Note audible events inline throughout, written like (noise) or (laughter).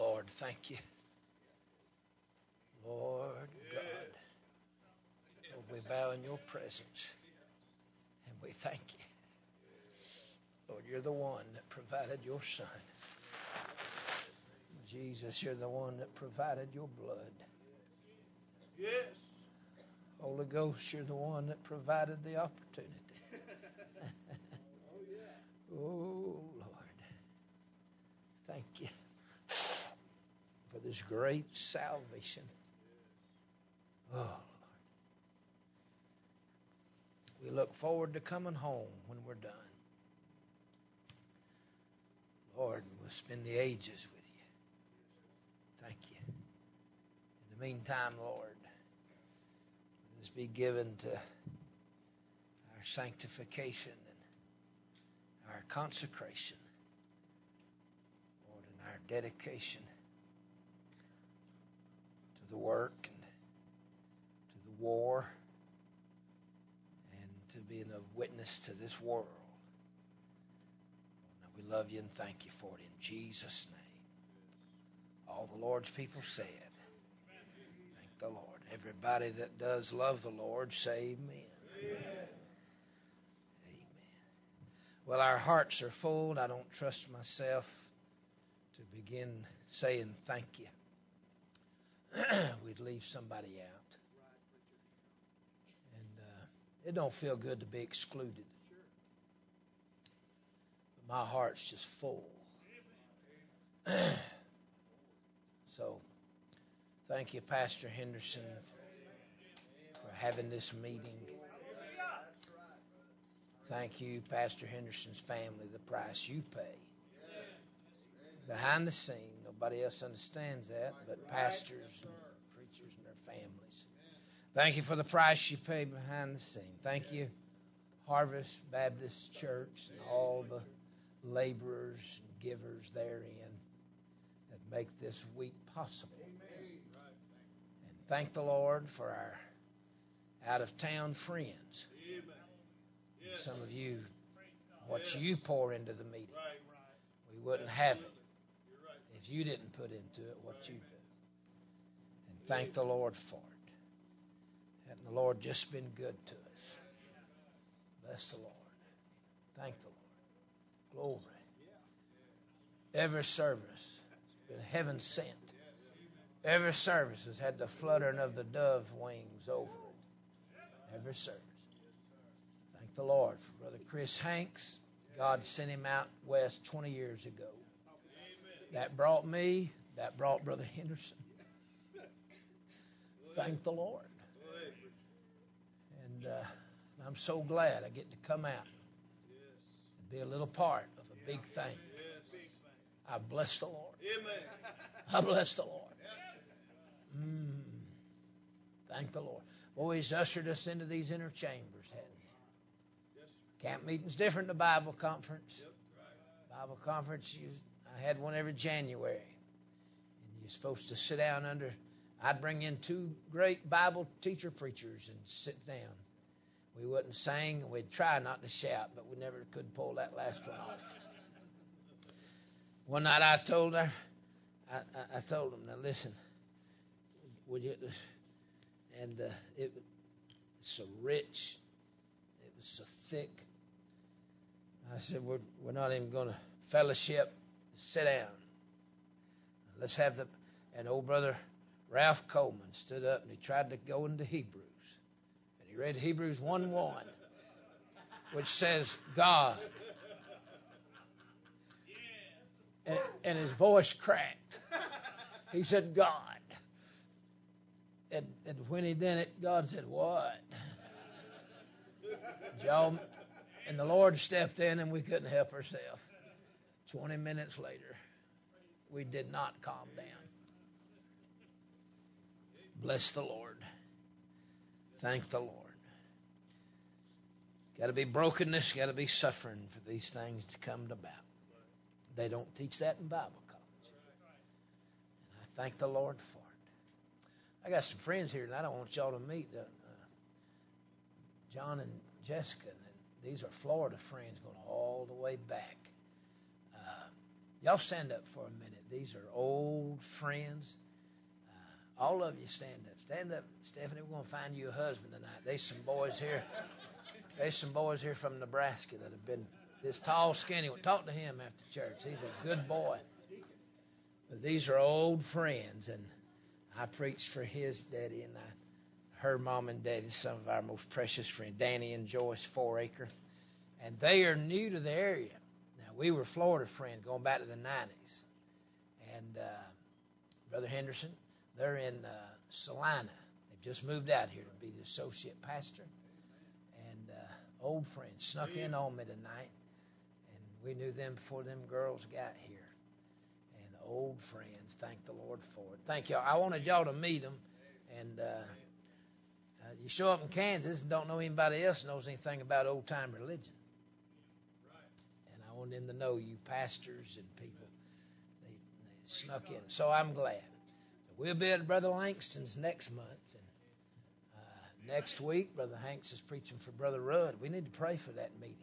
Lord, thank you. Lord God. Lord, we bow in your presence and we thank you. Lord, you're the one that provided your Son. Jesus, you're the one that provided your blood. Yes. Holy Ghost, you're the one that provided the opportunity. (laughs) (laughs) oh, Lord. Thank you this great salvation. Oh, Lord. We look forward to coming home when we're done. Lord, we'll spend the ages with you. Thank you. In the meantime, Lord, let us be given to our sanctification and our consecration, Lord, and our dedication the work and to the war and to being a witness to this world. Now we love you and thank you for it in Jesus' name. All the Lord's people said, Thank the Lord. Everybody that does love the Lord, say amen. Amen. Well, our hearts are full. I don't trust myself to begin saying thank you. (clears throat) We'd leave somebody out. And uh, it don't feel good to be excluded. But my heart's just full. (clears throat) so, thank you, Pastor Henderson, for having this meeting. Thank you, Pastor Henderson's family, the price you pay. Behind the scene, nobody else understands that, but pastors and preachers and their families. Thank you for the price you pay behind the scene. Thank you, Harvest Baptist Church, and all the laborers and givers therein that make this week possible. And thank the Lord for our out of town friends. Some of you, what you pour into the meeting, we wouldn't have it you didn't put into it what you do. And thank the Lord for it. Hasn't the Lord just been good to us? Bless the Lord. Thank the Lord. Glory. Every service has been heaven sent. Every service has had the fluttering of the dove wings over it. Every service. Thank the Lord for Brother Chris Hanks. God sent him out west 20 years ago. That brought me, that brought Brother Henderson. Thank the Lord. And uh, I'm so glad I get to come out and be a little part of a big thing. I bless the Lord. Amen. I bless the Lord. Mm. Thank the Lord. Boy, he's ushered us into these inner chambers, hadn't he? Camp meeting's different than Bible conference. Bible conference, you, I had one every January. And you're supposed to sit down under, I'd bring in two great Bible teacher preachers and sit down. We wouldn't sing, we'd try not to shout, but we never could pull that last one off. One night I told her, I, I, I told them, now listen, would you, and uh, it was so rich, it was so thick. I said, we're, we're not even going to fellowship. Sit down. Let's have the. And old brother Ralph Coleman stood up and he tried to go into Hebrews. And he read Hebrews 1 1, which says, God. And, and his voice cracked. He said, God. And, and when he did it, God said, What? And the Lord stepped in and we couldn't help ourselves. 20 minutes later, we did not calm down. Bless the Lord. Thank the Lord. Got to be brokenness, got to be suffering for these things to come to about. They don't teach that in Bible college. And I thank the Lord for it. I got some friends here, and I don't want y'all to meet uh, John and Jessica. And these are Florida friends going all the way back. Y'all stand up for a minute. These are old friends. Uh, all of you stand up. Stand up, Stephanie. We're going to find you a husband tonight. There's some boys here. There's some boys here from Nebraska that have been this tall, skinny one. Talk to him after church. He's a good boy. But these are old friends, and I preached for his daddy and I, her mom and daddy, some of our most precious friends, Danny and Joyce Fouracre, and they are new to the area. We were Florida friends going back to the '90s, and uh, Brother Henderson, they're in uh, Salina. They've just moved out here to be the associate pastor, and uh, old friends snuck in on me tonight, and we knew them before them girls got here And old friends. Thank the Lord for it. Thank y'all. I wanted y'all to meet them. And uh, uh, you show up in Kansas and don't know anybody else knows anything about old time religion. And I want them to know you pastors and people. They, they snuck in. So I'm glad. We'll be at Brother Langston's next month. And uh, next week, Brother Hanks is preaching for Brother Rudd. We need to pray for that meeting.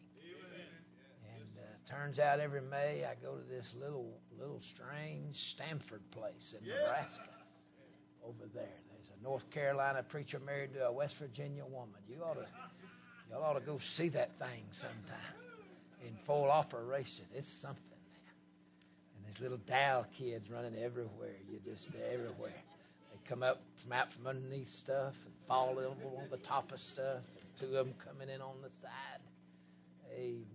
And uh turns out every May I go to this little little strange Stanford place in Nebraska. Over there, there's a North Carolina preacher married to a West Virginia woman. You ought to y'all ought to go see that thing sometime in full operation. It's something. And these little Dow kids running everywhere. You're just everywhere. They come up from out from underneath stuff and fall over on the top of stuff, and two of them coming in on the side. Amen.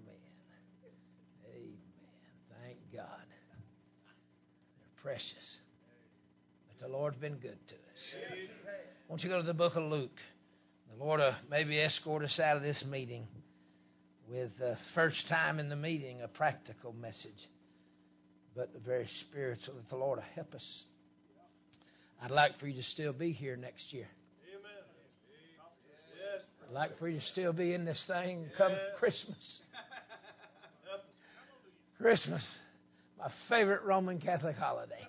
Amen. Thank God. They're precious. But the Lord's been good to us. Won't you go to the book of Luke? The Lord uh, maybe escort us out of this meeting with uh, first time in the meeting a practical message, but very spiritual that the Lord will help us. I'd like for you to still be here next year. Amen. I'd like for you to still be in this thing come Christmas. (laughs) Christmas my favorite Roman Catholic holiday.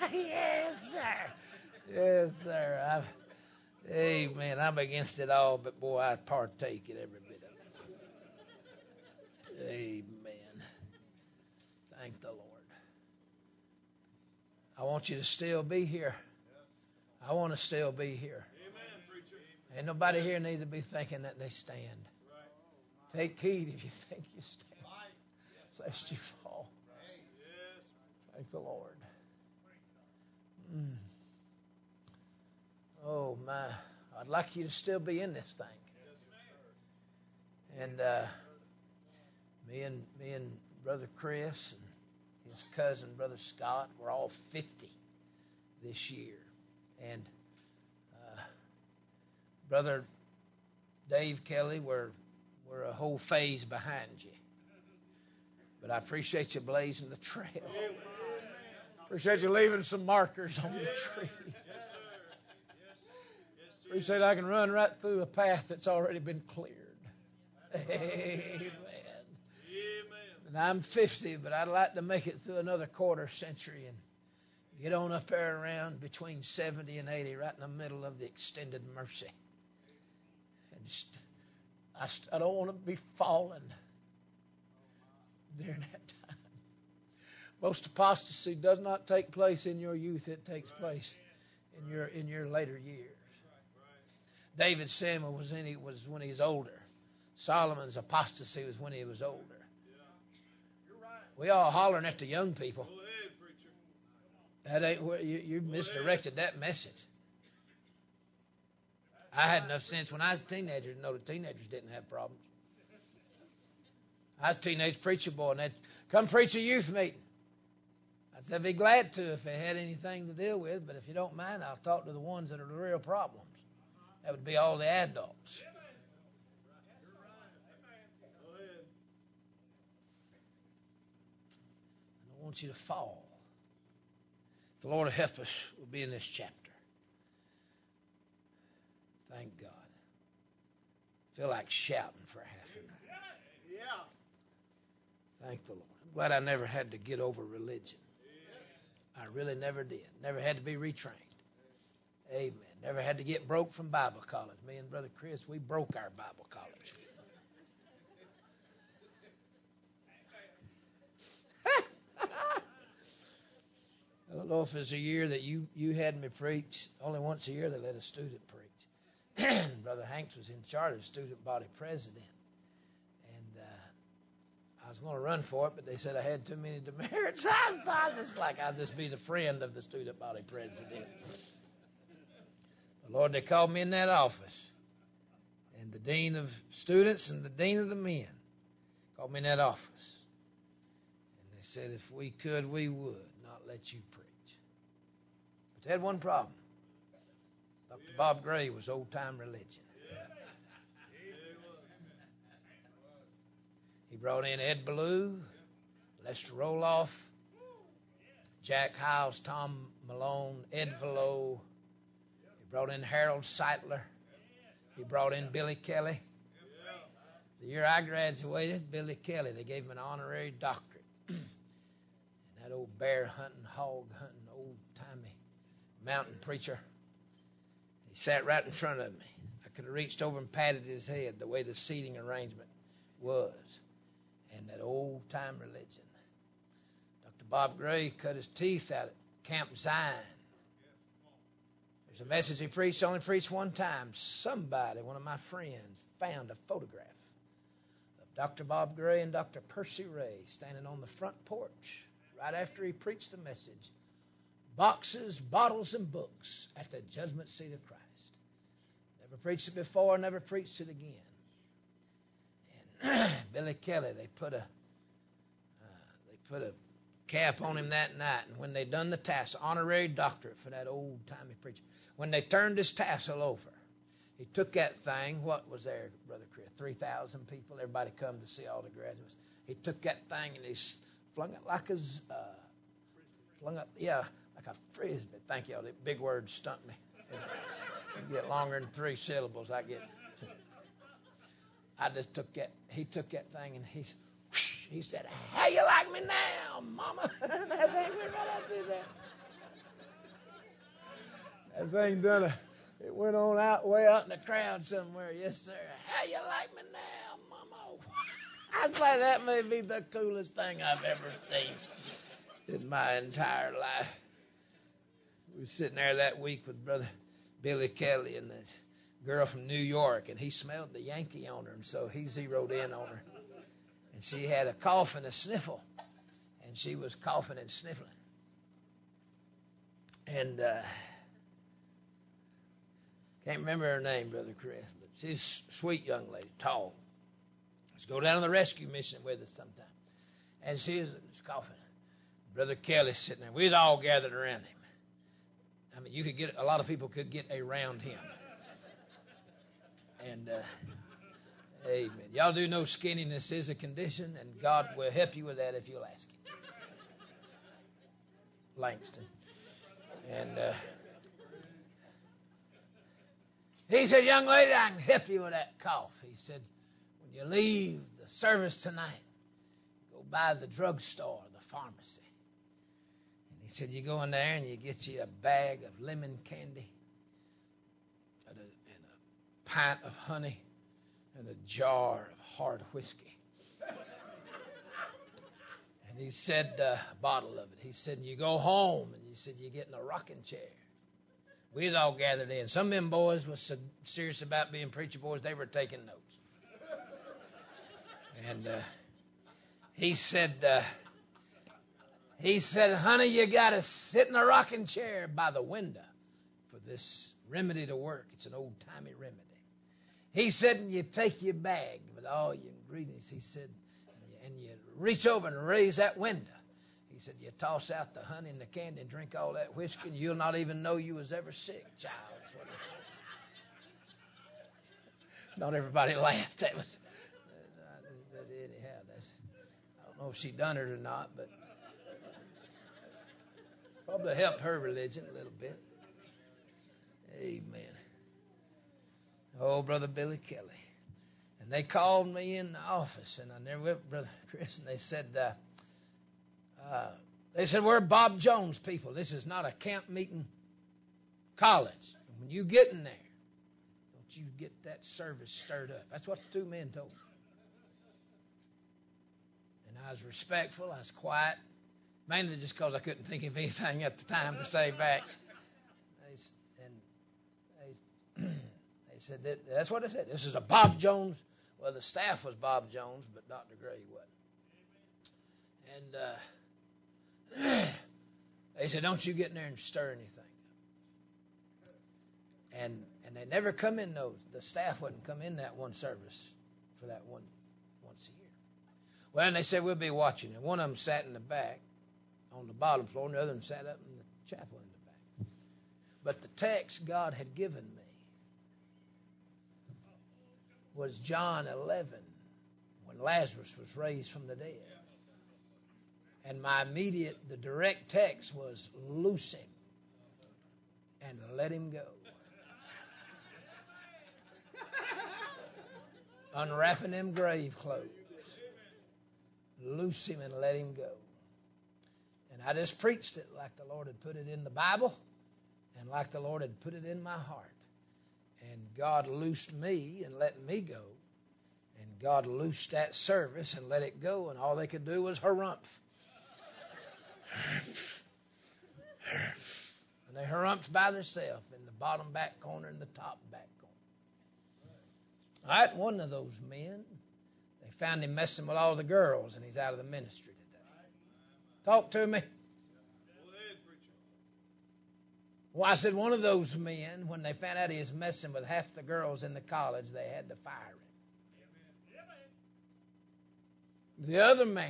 (laughs) yes, sir. Yes, sir. I've, amen. I'm against it all, but boy, I partake in every it. Amen. Thank the Lord. I want you to still be here. I want to still be here. Amen. Ain't nobody here needs to be thinking that they stand. Take heed if you think you stand, lest you fall. Thank the Lord. Mm. Oh my! I'd like you to still be in this thing. And uh, me and me and brother Chris and his cousin brother Scott were all 50 this year, and uh, brother Dave Kelly we're we're a whole phase behind you. But I appreciate you blazing the trail. Appreciate you leaving some markers on the tree. Appreciate I can run right through a path that's already been cleared. Amen. And I'm 50, but I'd like to make it through another quarter century and get on up there around between 70 and 80, right in the middle of the extended mercy. And just, I, I don't want to be falling during that time. most apostasy does not take place in your youth, it takes place in your in your later years. David Samuel was in was when he was older. Solomon's apostasy was when he was older. We all hollering at the young people. That ain't where you, you misdirected that message. I had enough sense when I was a teenager to know that teenagers didn't have problems. I was a teenage preacher boy, and they'd come preach a youth meeting. I'd say be glad to if they had anything to deal with, but if you don't mind, I'll talk to the ones that are the real problems. That would be all the adults. I don't want you to fall. The Lord will help us. We'll be in this chapter. Thank God. I feel like shouting for half an hour. Thank the Lord. I'm glad I never had to get over religion. I really never did. Never had to be retrained. Amen. Never had to get broke from Bible college. Me and Brother Chris, we broke our Bible college. I don't know if it's a year that you, you had me preach. Only once a year they let a student preach. (clears throat) Brother Hanks was in charge of student body president. And uh, I was going to run for it, but they said I had too many demerits. (laughs) I thought just like I'd just be the friend of the student body president. But Lord, they called me in that office. And the dean of students and the dean of the men called me in that office. And they said if we could, we would let you preach. But they had one problem. Dr. Bob Gray was old time religion. He brought in Ed Ballou, Lester Roloff, Jack Hyles, Tom Malone, Ed Velo. He brought in Harold Sightler. He brought in Billy Kelly. The year I graduated, Billy Kelly, they gave him an honorary doctorate. That old bear hunting, hog hunting, old timey mountain preacher, he sat right in front of me. I could have reached over and patted his head the way the seating arrangement was. And that old time religion. Dr. Bob Gray cut his teeth out at Camp Zion. There's a message he preached, only preached one time. Somebody, one of my friends, found a photograph of Dr. Bob Gray and Dr. Percy Ray standing on the front porch right after he preached the message. Boxes, bottles, and books at the judgment seat of Christ. Never preached it before, never preached it again. And (clears throat) Billy Kelly, they put a uh, they put a cap on him that night, and when they done the tassel, honorary doctorate for that old timey preacher. When they turned his tassel over, he took that thing. What was there, Brother Chris? 3,000 people. Everybody come to see all the graduates. He took that thing and he flung it like a, uh, flung it, yeah, like a frisbee. Thank you. all That big word stumped me. You get longer than three syllables. I get. I just took that. He took that thing and he, he said, "How you like me now, Mama?" (laughs) that thing went right out through. That thing done a it went on out way out in the crowd somewhere. Yes, sir. How you like me now, Mama? (laughs) I say that may be the coolest thing I've ever seen in my entire life. We were sitting there that week with Brother Billy Kelly and this girl from New York, and he smelled the Yankee on her, and so he zeroed in on her. And she had a cough and a sniffle, and she was coughing and sniffling. And uh, can't remember her name, Brother Chris, but she's a sweet young lady, tall. Let's go down on the rescue mission with us sometime. And she's coughing. Brother Kelly's sitting there. We was all gathered around him. I mean, you could get a lot of people could get around him. And uh, amen. Y'all do know skinniness is a condition, and God will help you with that if you'll ask Him. Langston. And uh, he said, Young lady, I can help you with that cough. He said, you leave the service tonight, go by the drugstore, the pharmacy. And he said, You go in there and you get you a bag of lemon candy and a, pint of honey and a jar of hard whiskey. And he said, uh, a bottle of it. He said, You go home and he said, You get in a rocking chair we was all gathered in. Some of them boys was so serious about being preacher boys, they were taking notes. And uh, he said, uh, he said, honey, you got to sit in a rocking chair by the window for this remedy to work. It's an old timey remedy. He said, and you take your bag with all your ingredients. He said, and you reach over and raise that window. He said, You toss out the honey and the candy and drink all that whiskey, and you'll not even know you was ever sick, child. Not everybody (laughs) laughed. That was, but anyhow, that's, I don't know if she done it or not, but probably helped her religion a little bit. Amen. Oh, Brother Billy Kelly. And they called me in the office, and I never went, Brother Chris, and they said, uh, uh, they said, We're Bob Jones people. This is not a camp meeting college. When you get in there, don't you get that service stirred up. That's what the two men told me. And I was respectful, I was quiet, mainly just because I couldn't think of anything at the time to say back. And (clears throat) they, said that, that's what they said. This is a Bob Jones. Well, the staff was Bob Jones, but Dr. Gray wasn't. And uh, (clears throat) they said, "Don't you get in there and stir anything." And and they never come in those. The staff wouldn't come in that one service for that one. Well, and they said we'll be watching. And one of them sat in the back on the bottom floor, and the other one sat up in the chapel in the back. But the text God had given me was John 11 when Lazarus was raised from the dead. And my immediate, the direct text was loose him and let him go. (laughs) Unwrapping them grave clothes. Loose him and let him go. And I just preached it like the Lord had put it in the Bible and like the Lord had put it in my heart. And God loosed me and let me go. And God loosed that service and let it go, and all they could do was harumph. And they harumphed by themselves in the bottom back corner and the top back corner. All right, one of those men, found him messing with all the girls, and he's out of the ministry today. Talk to me. Well, I said one of those men, when they found out he was messing with half the girls in the college, they had to fire him. The other man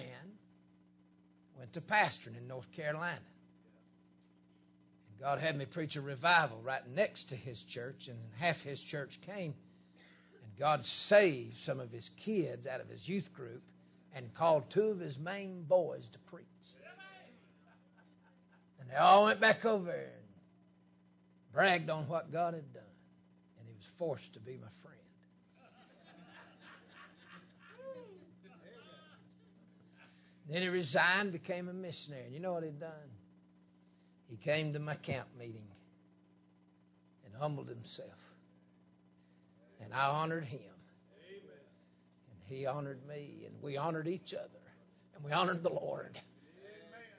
went to pastoring in North Carolina. God had me preach a revival right next to his church, and half his church came. God saved some of his kids out of his youth group and called two of his main boys to preach. And they all went back over and bragged on what God had done. And he was forced to be my friend. Then he resigned, became a missionary. And you know what he'd done? He came to my camp meeting and humbled himself. And I honored him. And he honored me. And we honored each other. And we honored the Lord.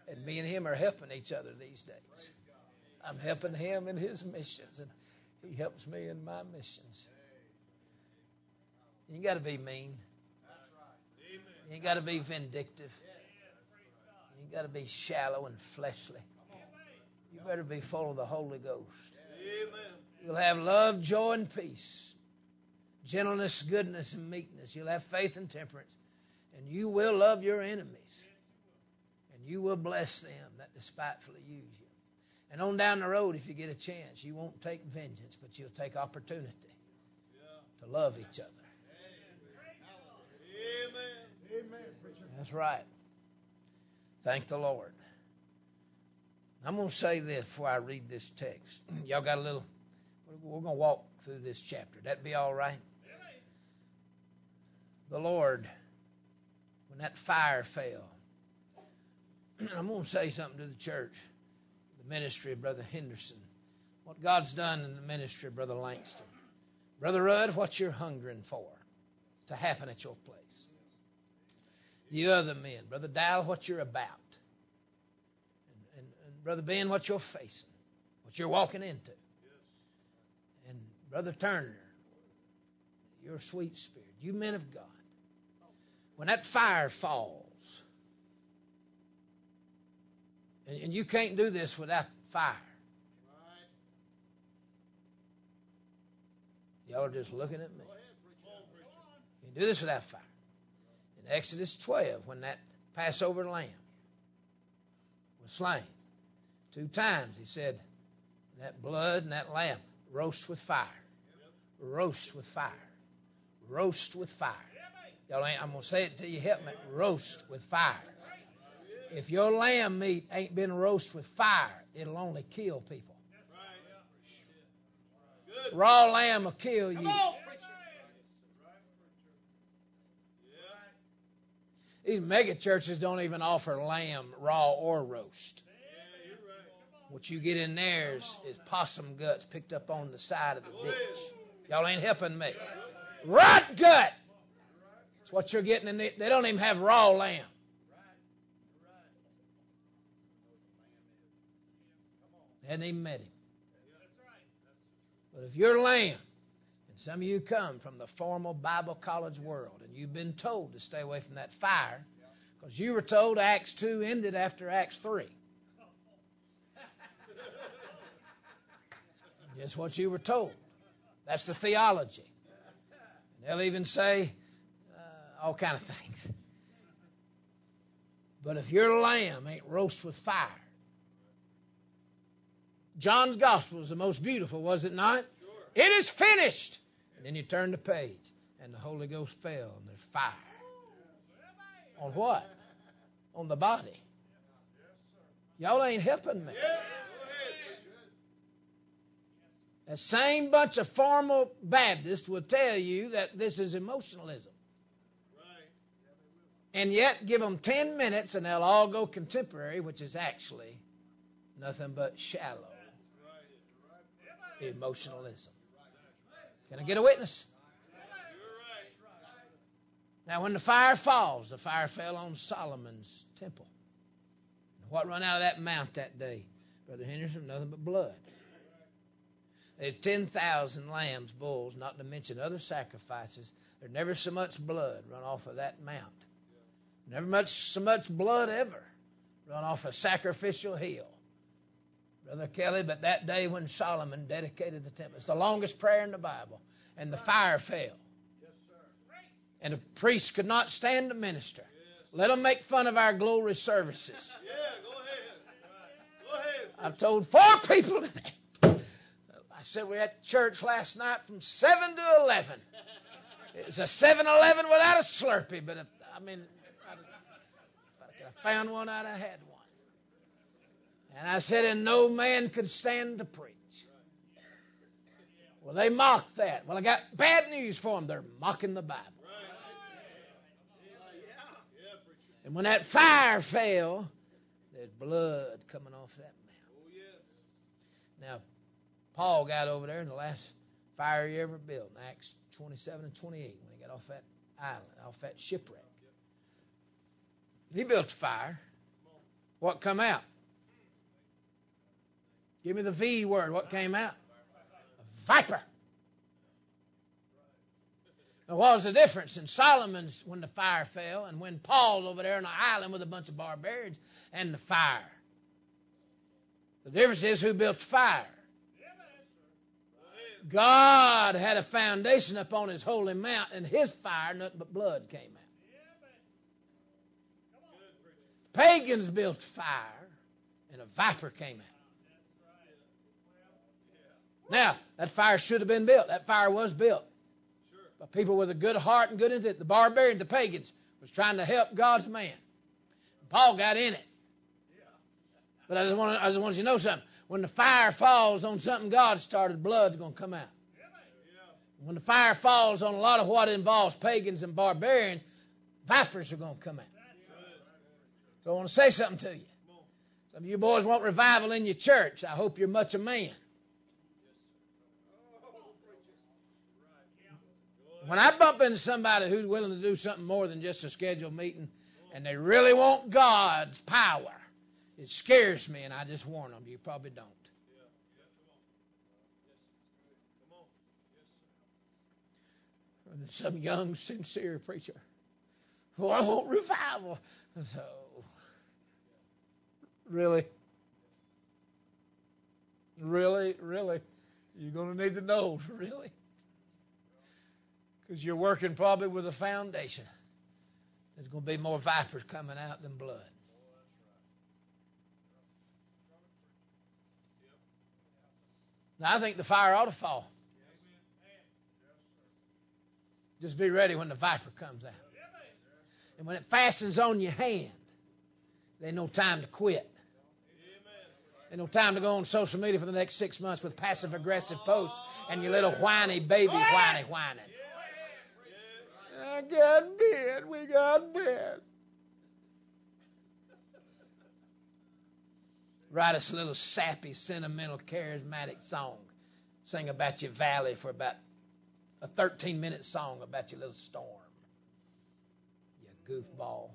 And me and him are helping each other these days. I'm helping him in his missions. And he helps me in my missions. You ain't got to be mean. You ain't got to be vindictive. You ain't got to be shallow and fleshly. You better be full of the Holy Ghost. You'll have love, joy, and peace, gentleness, goodness, and meekness. You'll have faith and temperance. And you will love your enemies. And you will bless them that despitefully use you. And on down the road, if you get a chance, you won't take vengeance, but you'll take opportunity to love each other. Amen. Amen. That's right. Thank the Lord. I'm going to say this before I read this text. (clears throat) Y'all got a little, we're going to walk through this chapter. That be all right? The Lord, when that fire fell, (clears throat) I'm going to say something to the church, the ministry of Brother Henderson, what God's done in the ministry of Brother Langston. Brother Rudd, what you're hungering for to happen at your place. The other men, Brother Dow, what you're about. And, and, and Brother Ben, what you're facing, what you're walking into. And Brother Turner, your sweet spirit, you men of God. When that fire falls, and, and you can't do this without fire. Y'all are just looking at me. You can do this without fire. In Exodus 12, when that Passover lamb was slain, two times he said, that blood and that lamb roast with fire. Roast with fire. Roast with fire. Y'all ain't, I'm going to say it till you help me. Roast with fire. If your lamb meat ain't been roast with fire, it'll only kill people. Raw lamb will kill you. These mega churches don't even offer lamb raw or roast. What you get in there is, is possum guts picked up on the side of the ditch. Y'all ain't helping me. Rot gut. That's what you're getting in the, They don't even have raw lamb. They hadn't even met him. But if you're lamb, and some of you come from the formal Bible college world, and you've been told to stay away from that fire, because you were told Acts 2 ended after Acts 3. That's what you were told. That's the theology. And they'll even say all kind of things. But if your lamb ain't roast with fire, John's gospel is the most beautiful, was it not? Sure. It is finished. And then you turn the page, and the Holy Ghost fell, and there's fire. On what? On the body. Y'all ain't helping me. The same bunch of formal Baptists will tell you that this is emotionalism. And yet, give them 10 minutes and they'll all go contemporary, which is actually nothing but shallow emotionalism. Can I get a witness? Now, when the fire falls, the fire fell on Solomon's temple. What run out of that mount that day, Brother Henderson? Nothing but blood. There's 10,000 lambs, bulls, not to mention other sacrifices. There's never so much blood run off of that mount. Never much so much blood ever run off a sacrificial hill. Brother Kelly, but that day when Solomon dedicated the temple, it's the longest prayer in the Bible, and the fire fell. And the priests could not stand to minister. Let them make fun of our glory services. Yeah, go ahead. Go ahead. I've told four people today. I said we at church last night from 7 to 11. It was a 7 Eleven without a Slurpee, but if, I mean, if I could have found one, I'd have had one. And I said, and no man could stand to preach. Well, they mocked that. Well, I got bad news for them. They're mocking the Bible. And when that fire fell, there's blood coming off that mount. Now, Paul got over there in the last fire he ever built, in Acts 27 and 28, when he got off that island, off that shipwreck. He built a fire. What come out? Give me the V word. What came out? A viper. Now, what was the difference in Solomon's when the fire fell and when Paul's over there on the island with a bunch of barbarians and the fire? The difference is who built the fire. God had a foundation upon his holy mount, and his fire, nothing but blood came out. Pagans built fire, and a viper came out. Now, that fire should have been built. That fire was built. But people with a good heart and good intent, the barbarians, the pagans, was trying to help God's man. Paul got in it. But I just want, I just want you to know something when the fire falls on something God started, blood's going to come out. When the fire falls on a lot of what involves pagans and barbarians, vipers are going to come out. So I want to say something to you. Some of you boys want revival in your church. I hope you're much a man. When I bump into somebody who's willing to do something more than just a scheduled meeting and they really want God's power, it scares me, and I just warn them. You probably don't. some young, sincere preacher. Well, I want revival. So, really? Really? Really? You're going to need to know, (laughs) really? Because you're working probably with a foundation. There's going to be more vipers coming out than blood. Now, I think the fire ought to fall. Just be ready when the viper comes out. And when it fastens on your hand, there's no time to quit. There's no time to go on social media for the next six months with passive aggressive posts and your little whiny baby whiny whining. I got bit. We got bit. Write us a little sappy, sentimental, charismatic song. Sing about your valley for about a 13 minute song about your little storm. You goofball.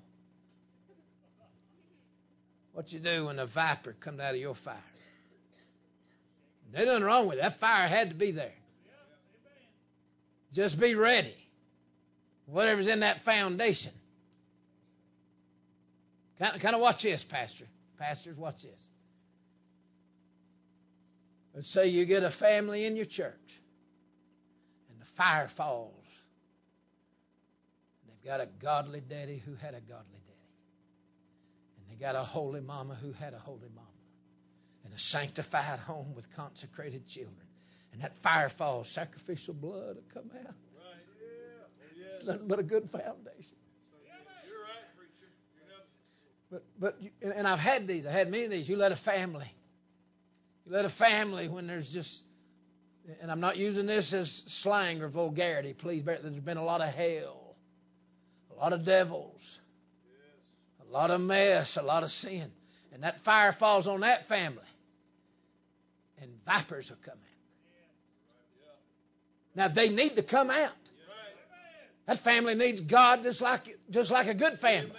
What you do when a viper comes out of your fire? There's nothing wrong with it. That fire had to be there. Just be ready. Whatever's in that foundation. Kind of, kind of watch this, Pastor. Pastors, watch this. Let's say you get a family in your church and the fire falls. They've got a godly daddy who had a godly got a holy mama who had a holy mama. And a sanctified home with consecrated children. And that fire falls, sacrificial blood will come out. It's nothing but a good foundation. But but and I've had these. I had many of these. You let a family. You let a family when there's just and I'm not using this as slang or vulgarity. Please, bear, there's been a lot of hell, a lot of devils, a lot of mess, a lot of sin, and that fire falls on that family, and vipers will come out. Now they need to come out. That family needs God just like just like a good family.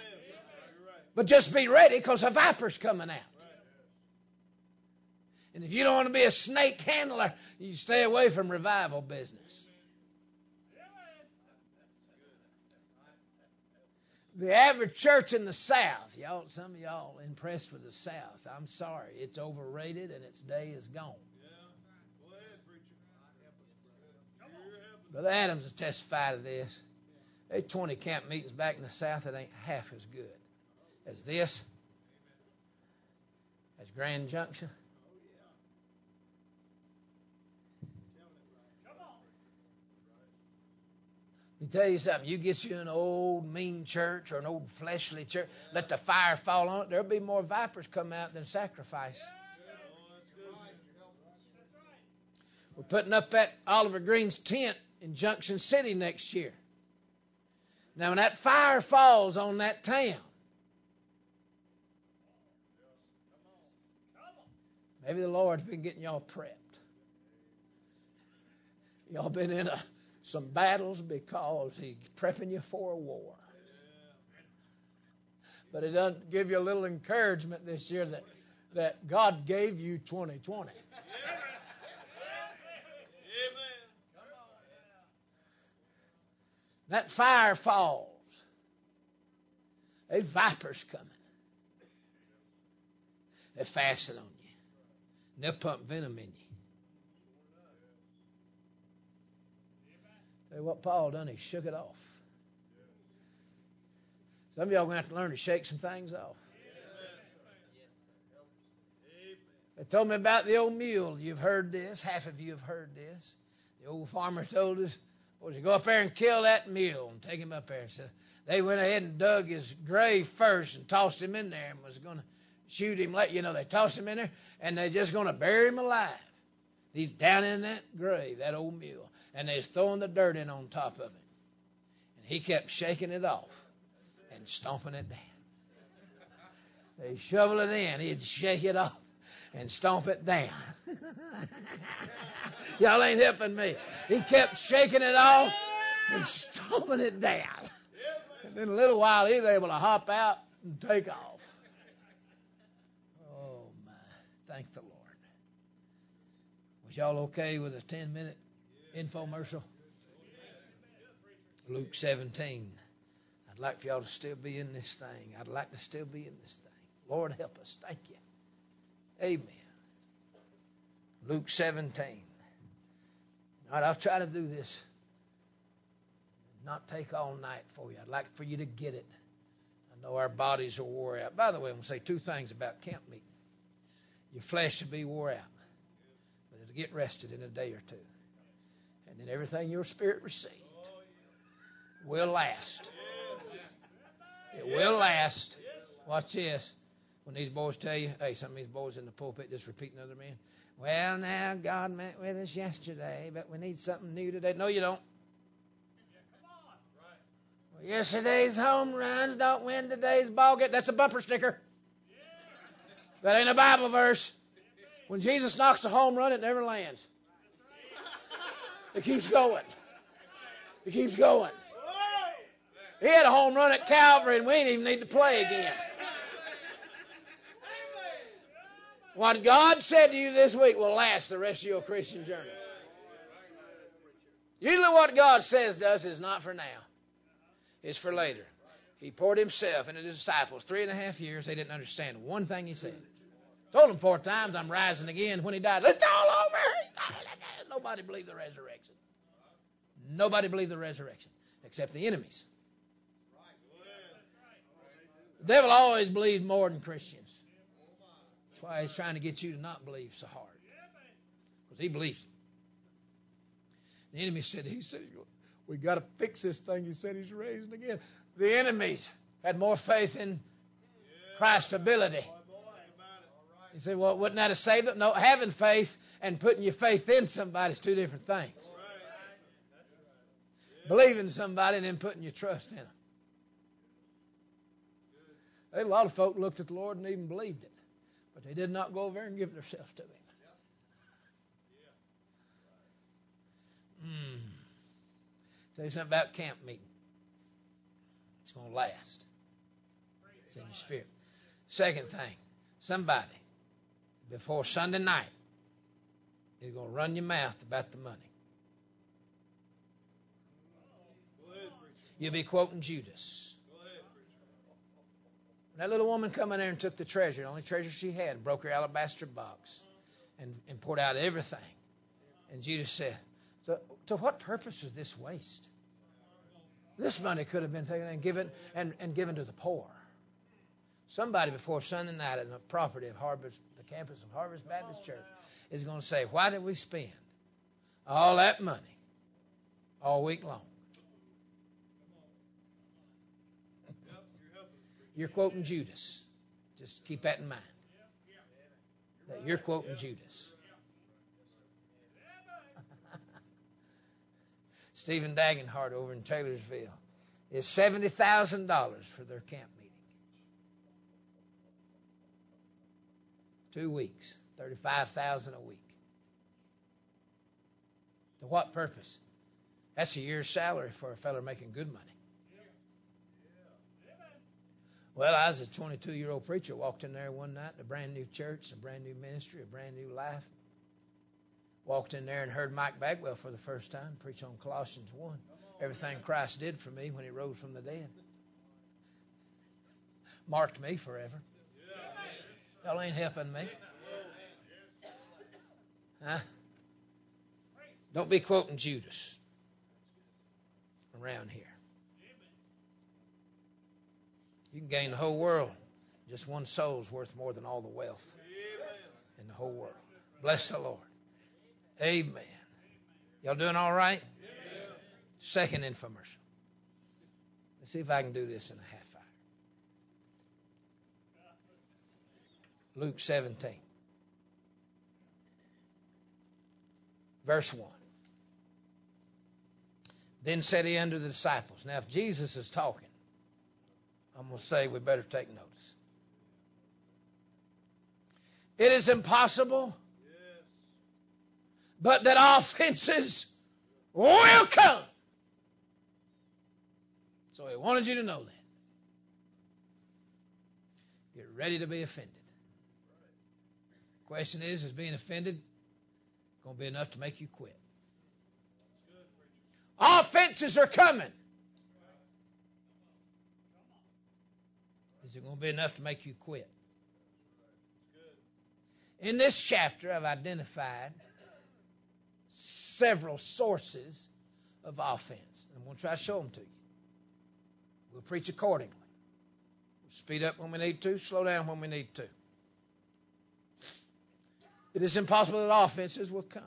But just be ready because a viper's coming out. And if you don't want to be a snake handler, you stay away from revival business. The average church in the South, y'all, some of y'all impressed with the South. I'm sorry, it's overrated and its day is gone. Brother Adams will testify to this. There's 20 camp meetings back in the South that ain't half as good as this, as Grand Junction. Let me tell you something. You get you an old mean church or an old fleshly church, let the fire fall on it, there'll be more vipers come out than sacrifice. We're putting up that Oliver Greene's tent in Junction City next year. Now, when that fire falls on that town, maybe the Lord's been getting y'all prepped. Y'all been in a, some battles because He's prepping you for a war. But it doesn't give you a little encouragement this year that, that God gave you 2020. That fire falls. A vipers coming. They fasten on you. And they'll pump venom in you. You what Paul done, he shook it off. Some of y'all to have to learn to shake some things off. They told me about the old mule. You've heard this. Half of you have heard this. The old farmer told us was to go up there and kill that mule and take him up there. So they went ahead and dug his grave first and tossed him in there and was going to shoot him. Let you know they tossed him in there and they're just going to bury him alive. He's down in that grave, that old mule, and they're throwing the dirt in on top of it. And he kept shaking it off and stomping it down. They shovel it in, he'd shake it off and stomp it down. (laughs) Y'all ain't helping me. He kept shaking it off and stomping it down. And in a little while, he was able to hop out and take off. Oh, my. Thank the Lord. Was y'all okay with a 10 minute infomercial? Luke 17. I'd like for y'all to still be in this thing. I'd like to still be in this thing. Lord, help us. Thank you. Amen. Luke 17. All right, I'll try to do this. Not take all night for you. I'd like for you to get it. I know our bodies are wore out. By the way, I'm going to say two things about camp meeting. Your flesh will be wore out, but it'll get rested in a day or two. And then everything your spirit received will last. It will last. Watch this. When these boys tell you, hey, some of these boys in the pulpit just repeat another man. Well, now God met with us yesterday, but we need something new today. No, you don't. Well, yesterday's home runs don't win today's ball game. That's a bumper sticker. That ain't a Bible verse. When Jesus knocks a home run, it never lands. It keeps going. It keeps going. He had a home run at Calvary, and we didn't even need to play again. What God said to you this week will last the rest of your Christian journey. Usually, what God says to us is not for now, it's for later. He poured Himself into the disciples. Three and a half years, they didn't understand one thing He said. Told them four times, I'm rising again. When He died, it's all over. Nobody believed the resurrection. Nobody believed the resurrection except the enemies. The devil always believes more than Christians. That's why he's trying to get you to not believe so hard. Because he believes. The enemy said, he said, we got to fix this thing. He said he's raising again. The enemies had more faith in Christ's ability. He said, well, wouldn't that have saved them? No, having faith and putting your faith in somebody is two different things. Believing somebody and then putting your trust in them. A lot of folk looked at the Lord and even believed it, but they did not go over there and give themselves to Him. Mm. Tell you something about camp meeting. It's going to last. It's in your spirit. Second thing, somebody before Sunday night is going to run your mouth about the money. You'll be quoting Judas. That little woman come in there and took the treasure, the only treasure she had, and broke her alabaster box and, and poured out everything. And Judas said, so, To what purpose is this waste? This money could have been taken and given and, and given to the poor. Somebody before Sunday night at the property of Harvest, the campus of Harvest Baptist Church, is going to say, Why did we spend all that money all week long? You're quoting Judas. Just keep that in mind. That you're quoting Judas. (laughs) Stephen Dagenhart over in Taylorsville is $70,000 for their camp meeting. Two weeks, 35000 a week. To what purpose? That's a year's salary for a fellow making good money. Well, I was a 22 year old preacher, walked in there one night, a brand new church, a brand new ministry, a brand new life. Walked in there and heard Mike Bagwell for the first time preach on Colossians 1. Everything Christ did for me when he rose from the dead. Marked me forever. Y'all ain't helping me. Huh? Don't be quoting Judas around here. You can gain the whole world. Just one soul's worth more than all the wealth in the whole world. Bless the Lord. Amen. Y'all doing all right? Second infomercial. Let's see if I can do this in a half hour. Luke 17, verse 1. Then said he unto the disciples. Now, if Jesus is talking, I'm going to say we better take notice. It is impossible, but that (laughs) offenses will come. So he wanted you to know that. Get ready to be offended. Question is, is being offended going to be enough to make you quit? Offenses are coming. Is it going to be enough to make you quit? In this chapter, I've identified several sources of offense. I'm going to try to show them to you. We'll preach accordingly. We'll speed up when we need to, slow down when we need to. It is impossible that offenses will come.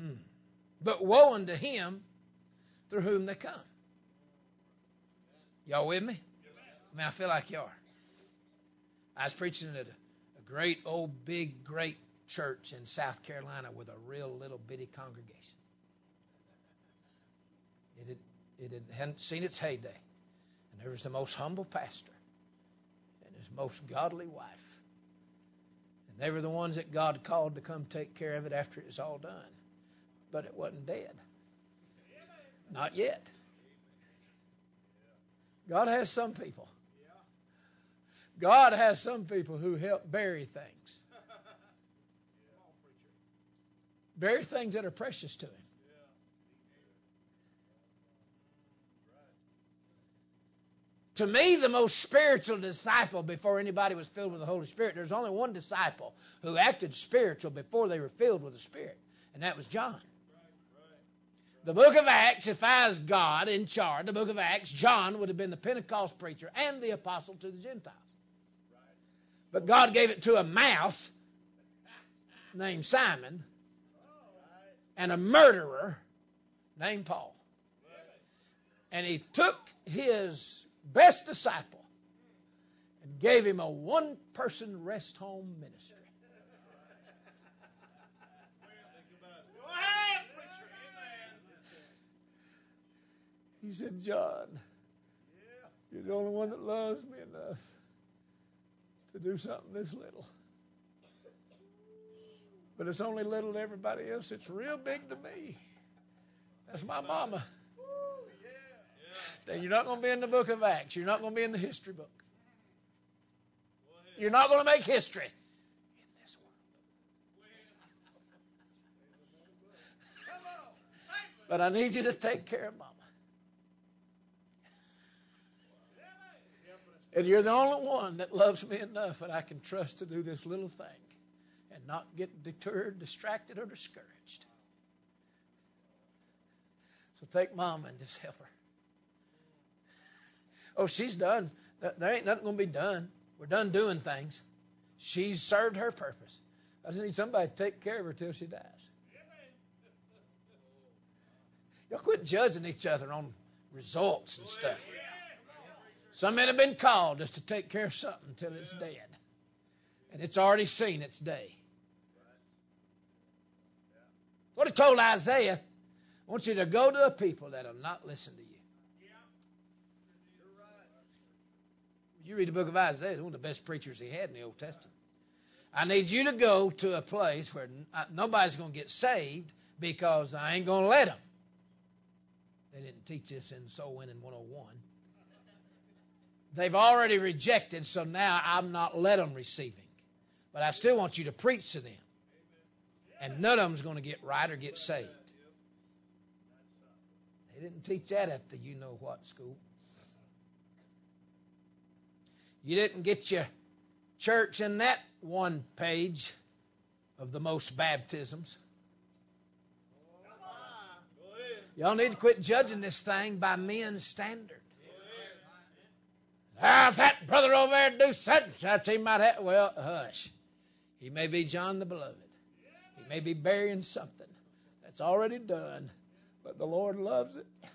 Mm. But woe unto him through whom they come. Y'all with me? I mean, I feel like you are. I was preaching at a, great old big great church in South Carolina with a real little bitty congregation. It had, it had, hadn't seen its heyday, and there was the most humble pastor and his most godly wife, and they were the ones that God called to come take care of it after it was all done, but it wasn't dead, not yet. God has some people God has some people who help bury things. (laughs) Bury things that are precious to Him. To me, the most spiritual disciple before anybody was filled with the Holy Spirit, there's only one disciple who acted spiritual before they were filled with the Spirit, and that was John. The book of Acts, if I was God in charge, the book of Acts, John would have been the Pentecost preacher and the apostle to the Gentiles. But God gave it to a mouth named Simon and a murderer named Paul. And he took his best disciple and gave him a one person rest home ministry. He said, John, you're the only one that loves me enough to do something this little. But it's only little to everybody else. It's real big to me. That's my mama. You're not going to be in the book of Acts. You're not going to be in the history book. You're not going to make history in this world. But I need you to take care of mama. And you're the only one that loves me enough that I can trust to do this little thing and not get deterred, distracted, or discouraged. So take mama and just help her. Oh, she's done. There ain't nothing going to be done. We're done doing things. She's served her purpose. I just need somebody to take care of her till she dies. (laughs) Y'all quit judging each other on results and stuff. Some men have been called just to take care of something until it's dead. And it's already seen its day. What he told Isaiah, I want you to go to a people that will not listen to you. You read the book of Isaiah, one of the best preachers he had in the Old Testament. I need you to go to a place where uh, nobody's going to get saved because I ain't going to let them. They didn't teach this in Soul Winning 101. They've already rejected, so now I'm not let them receiving. But I still want you to preach to them. And none of them's going to get right or get saved. They didn't teach that at the you know what school. You didn't get your church in that one page of the most baptisms. Y'all need to quit judging this thing by men's standard. Ah, if that brother over there do such such, he might have. Well, hush. He may be John the Beloved. He may be burying something that's already done, but the Lord loves it. (laughs)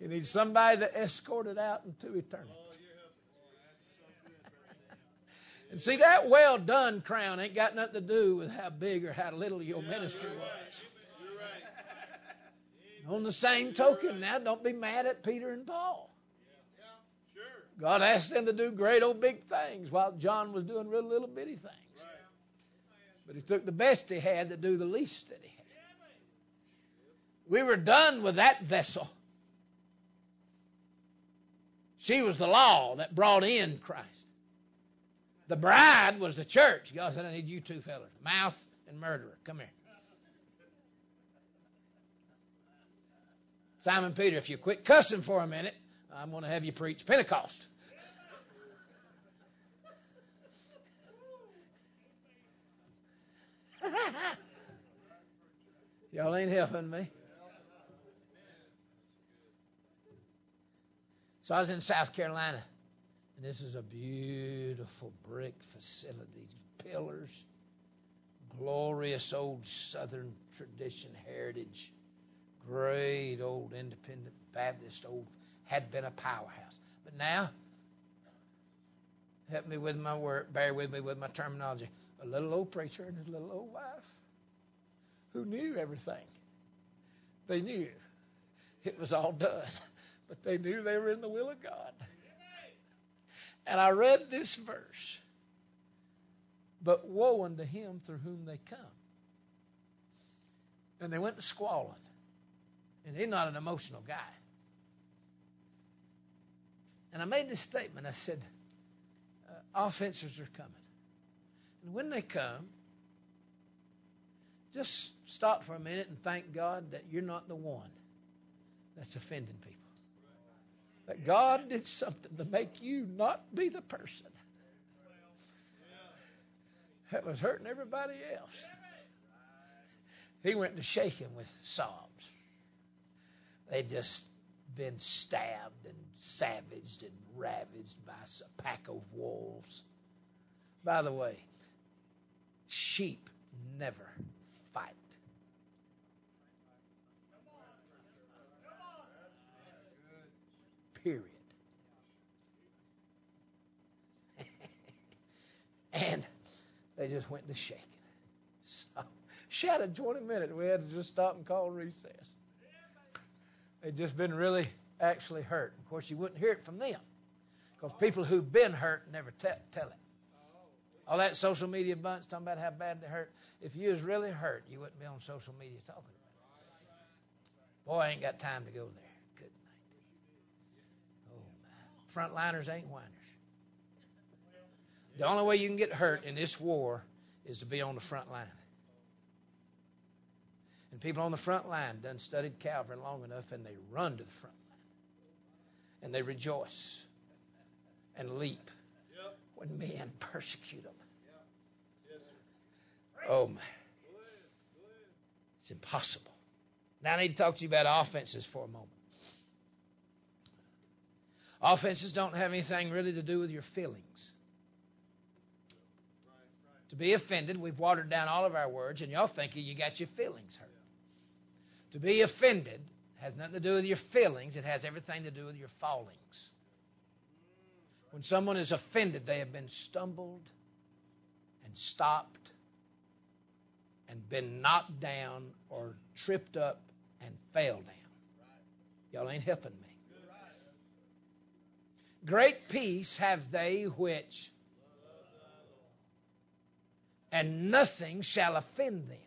He needs somebody to escort it out into eternity. And see, that well done crown ain't got nothing to do with how big or how little your ministry was. On the same token, now don't be mad at Peter and Paul. God asked them to do great old big things while John was doing real little bitty things. But he took the best he had to do the least that he had. We were done with that vessel. She was the law that brought in Christ. The bride was the church. God said, I need you two fellas, mouth and murderer. Come here. Simon Peter, if you quit cussing for a minute, I'm going to have you preach Pentecost. (laughs) Y'all ain't helping me. So I was in South Carolina and this is a beautiful brick facility, pillars, glorious old Southern tradition, heritage, great old independent Baptist, old had been a powerhouse. But now, help me with my word, bear with me with my terminology. A little old preacher and his little old wife who knew everything. They knew it was all done, (laughs) but they knew they were in the will of God. And I read this verse. But woe unto him through whom they come. And they went to squalling. And he's not an emotional guy. And I made this statement. I said, uh, offenses are coming. And when they come, just stop for a minute and thank God that you're not the one that's offending people. That God did something to make you not be the person that was hurting everybody else. He went to shaking with sobs. They'd just been stabbed and savaged and ravaged by a pack of wolves. By the way, sheep never Period. (laughs) and they just went to shaking. So, shouted 20 minutes. We had to just stop and call recess. They'd just been really actually hurt. Of course, you wouldn't hear it from them because people who've been hurt never tell, tell it. All that social media bunch talking about how bad they hurt. If you was really hurt, you wouldn't be on social media talking about it. Boy, I ain't got time to go there. Frontliners ain't whiners. The only way you can get hurt in this war is to be on the front line. And people on the front line done studied Calvary long enough and they run to the front line. And they rejoice and leap when men (laughs) persecute them. Oh, my. It's impossible. Now I need to talk to you about offenses for a moment. Offenses don't have anything really to do with your feelings. To be offended, we've watered down all of our words, and y'all thinking you got your feelings hurt. To be offended has nothing to do with your feelings, it has everything to do with your fallings. When someone is offended, they have been stumbled and stopped and been knocked down or tripped up and fell down. Y'all ain't helping me. Great peace have they which, and nothing shall offend them.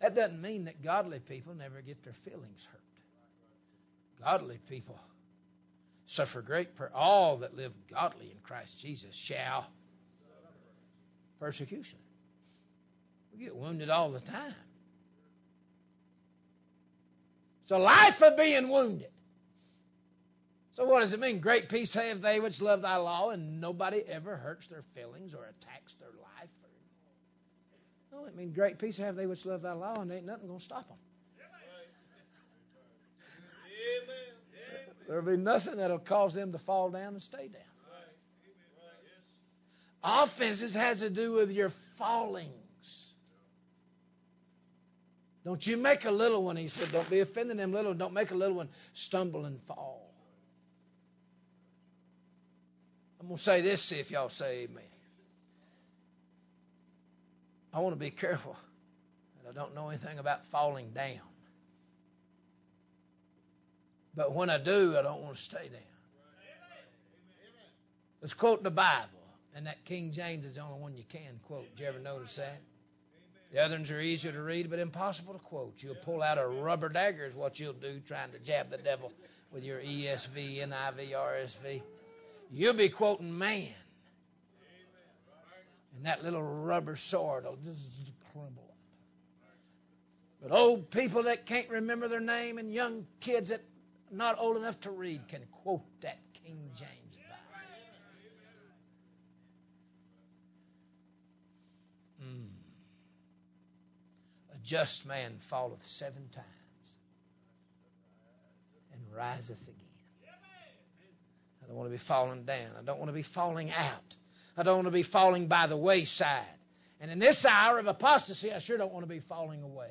That doesn't mean that godly people never get their feelings hurt. Godly people suffer great per all that live godly in Christ Jesus shall persecution. We get wounded all the time. It's a life of being wounded. So what does it mean? Great peace have they which love thy law, and nobody ever hurts their feelings or attacks their life. Or... No, it means great peace have they which love thy law, and ain't nothing going to stop them. There'll be nothing that'll cause them to fall down and stay down. Offenses has to do with your fallings. Don't you make a little one, he said. Don't be offending them little. Don't make a little one stumble and fall. I'm going to say this, see if y'all say amen. I want to be (laughs) careful that I don't know anything about falling down. But when I do, I don't want to stay down. Let's quote the Bible. And that King James is the only one you can quote. Did you ever notice that? The other ones are easier to read, but impossible to quote. You'll pull out a rubber dagger, is what you'll do, trying to jab the devil with your ESV, NIV, RSV. You'll be quoting man. And that little rubber sword will just crumble up. But old people that can't remember their name and young kids that not old enough to read can quote that King James Bible. Mm. A just man falleth seven times and riseth don't want to be falling down. I don't want to be falling out. I don't want to be falling by the wayside. And in this hour of apostasy, I sure don't want to be falling away.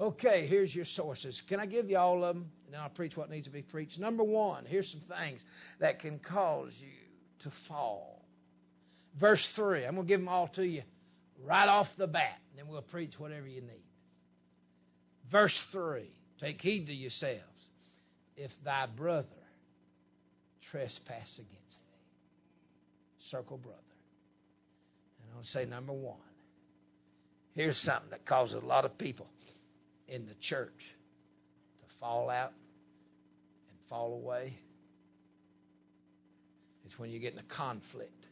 Okay, here's your sources. Can I give you all of them? And then I'll preach what needs to be preached. Number one, here's some things that can cause you to fall. Verse 3, I'm going to give them all to you right off the bat, and then we'll preach whatever you need. Verse 3, take heed to yourselves. If thy brother trespass against thee, circle brother. And I'll say number one. Here's something that causes a lot of people in the church to fall out and fall away It's when you get in a conflict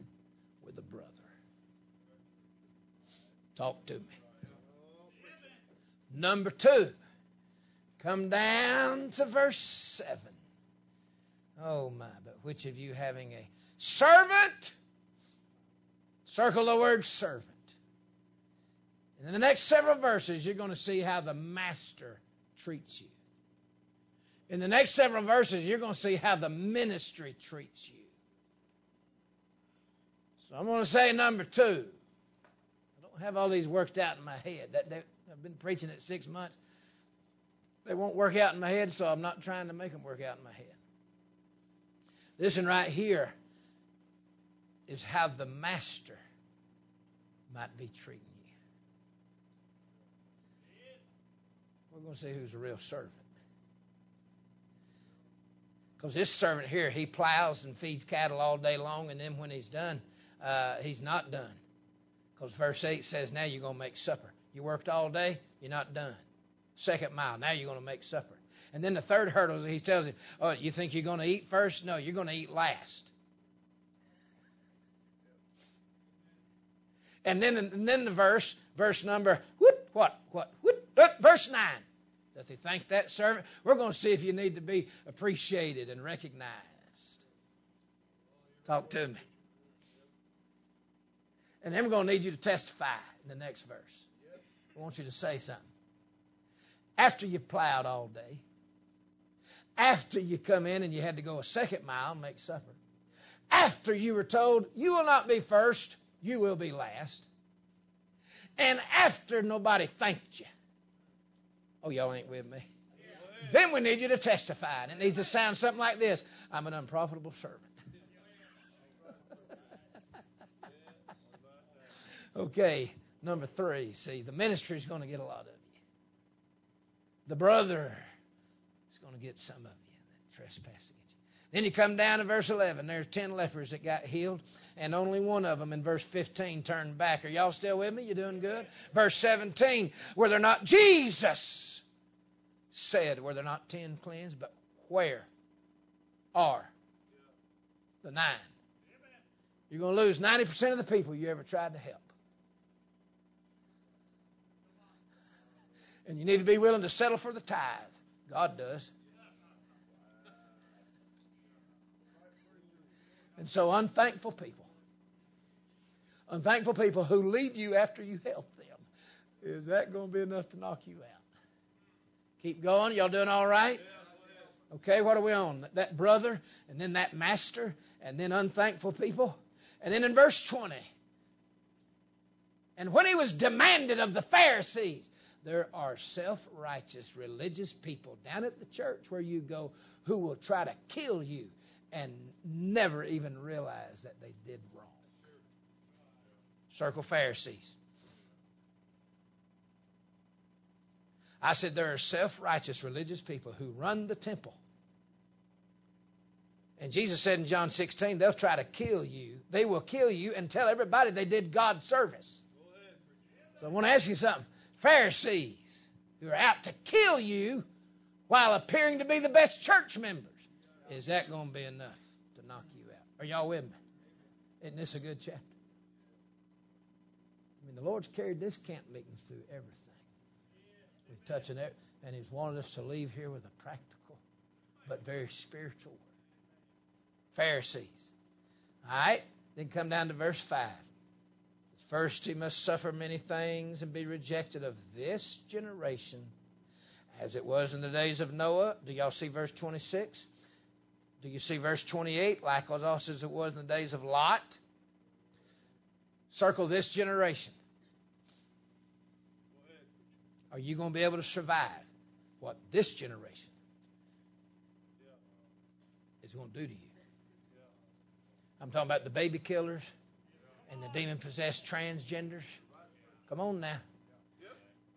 with a brother. Talk to me. Number two, come down to verse 7. Oh my, but which of you having a servant? Circle the word servant. And in the next several verses, you're going to see how the master treats you. In the next several verses, you're going to see how the ministry treats you. So I'm going to say number two. I don't have all these worked out in my head. That, I've been preaching it six months. They won't work out in my head, so I'm not trying to make them work out in my head. This one right here is how the master might be treating you. We're going to see who's a real servant. Because this servant here, he plows and feeds cattle all day long, and then when he's done, uh, he's not done. Because verse 8 says, Now you're going to make supper. You worked all day, you're not done. Second mile, now you're going to make supper. And then the third hurdle, he tells him, Oh, you think you're going to eat first? No, you're going to eat last. And then, and then the verse, verse number, what, what, what, what, verse 9. Does he thank that servant? We're going to see if you need to be appreciated and recognized. Talk to me. And then we're going to need you to testify in the next verse. I want you to say something. After you've plowed all day, after you come in and you had to go a second mile and make supper, after you were told, you will not be first, you will be last, and after nobody thanked you. Oh, y'all ain't with me. Then we need you to testify. And it needs to sound something like this I'm an unprofitable servant. (laughs) okay, number three. See, the ministry is going to get a lot of you. The brother going to get some of you that trespass against you. Then you come down to verse 11. There's 10 lepers that got healed and only one of them in verse 15 turned back. Are y'all still with me? You doing good? Verse 17, were there not Jesus said, were there not ten cleansed? But where are the nine? You're going to lose 90% of the people you ever tried to help. And you need to be willing to settle for the tithe. God does. And so, unthankful people Unthankful people who leave you after you help them. Is that going to be enough to knock you out? Keep going. Y'all doing all right? Okay, what are we on? That brother, and then that master, and then unthankful people. And then in verse 20, and when he was demanded of the Pharisees, there are self righteous religious people down at the church where you go who will try to kill you and never even realize that they did wrong. Circle Pharisees. I said there are self righteous religious people who run the temple. And Jesus said in John 16, they'll try to kill you. They will kill you and tell everybody they did God's service. So I want to ask you something. Pharisees who are out to kill you while appearing to be the best church members. Is that going to be enough to knock you out? Are y'all with me? Isn't this a good chapter? I mean, the Lord's carried this camp meeting through everything. We've touched it, and He's wanted us to leave here with a practical but very spiritual word. Pharisees. All right? Then come down to verse 5. First, he must suffer many things and be rejected of this generation, as it was in the days of Noah. Do y'all see verse 26? Do you see verse 28? Likewise, as it was in the days of Lot. Circle this generation. Are you going to be able to survive what this generation is going to do to you? I'm talking about the baby killers and the demon possessed transgenders. Come on now.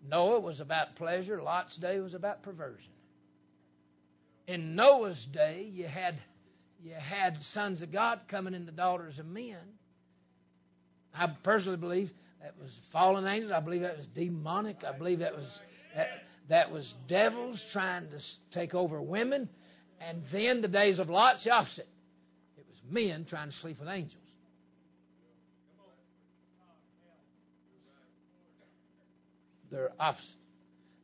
Noah was about pleasure, Lot's day was about perversion. In Noah's day, you had you had sons of God coming in the daughters of men. I personally believe that was fallen angels. I believe that was demonic. I believe that was that, that was devils trying to take over women. And then the days of Lot's the opposite. It was men trying to sleep with angels. They're opposite.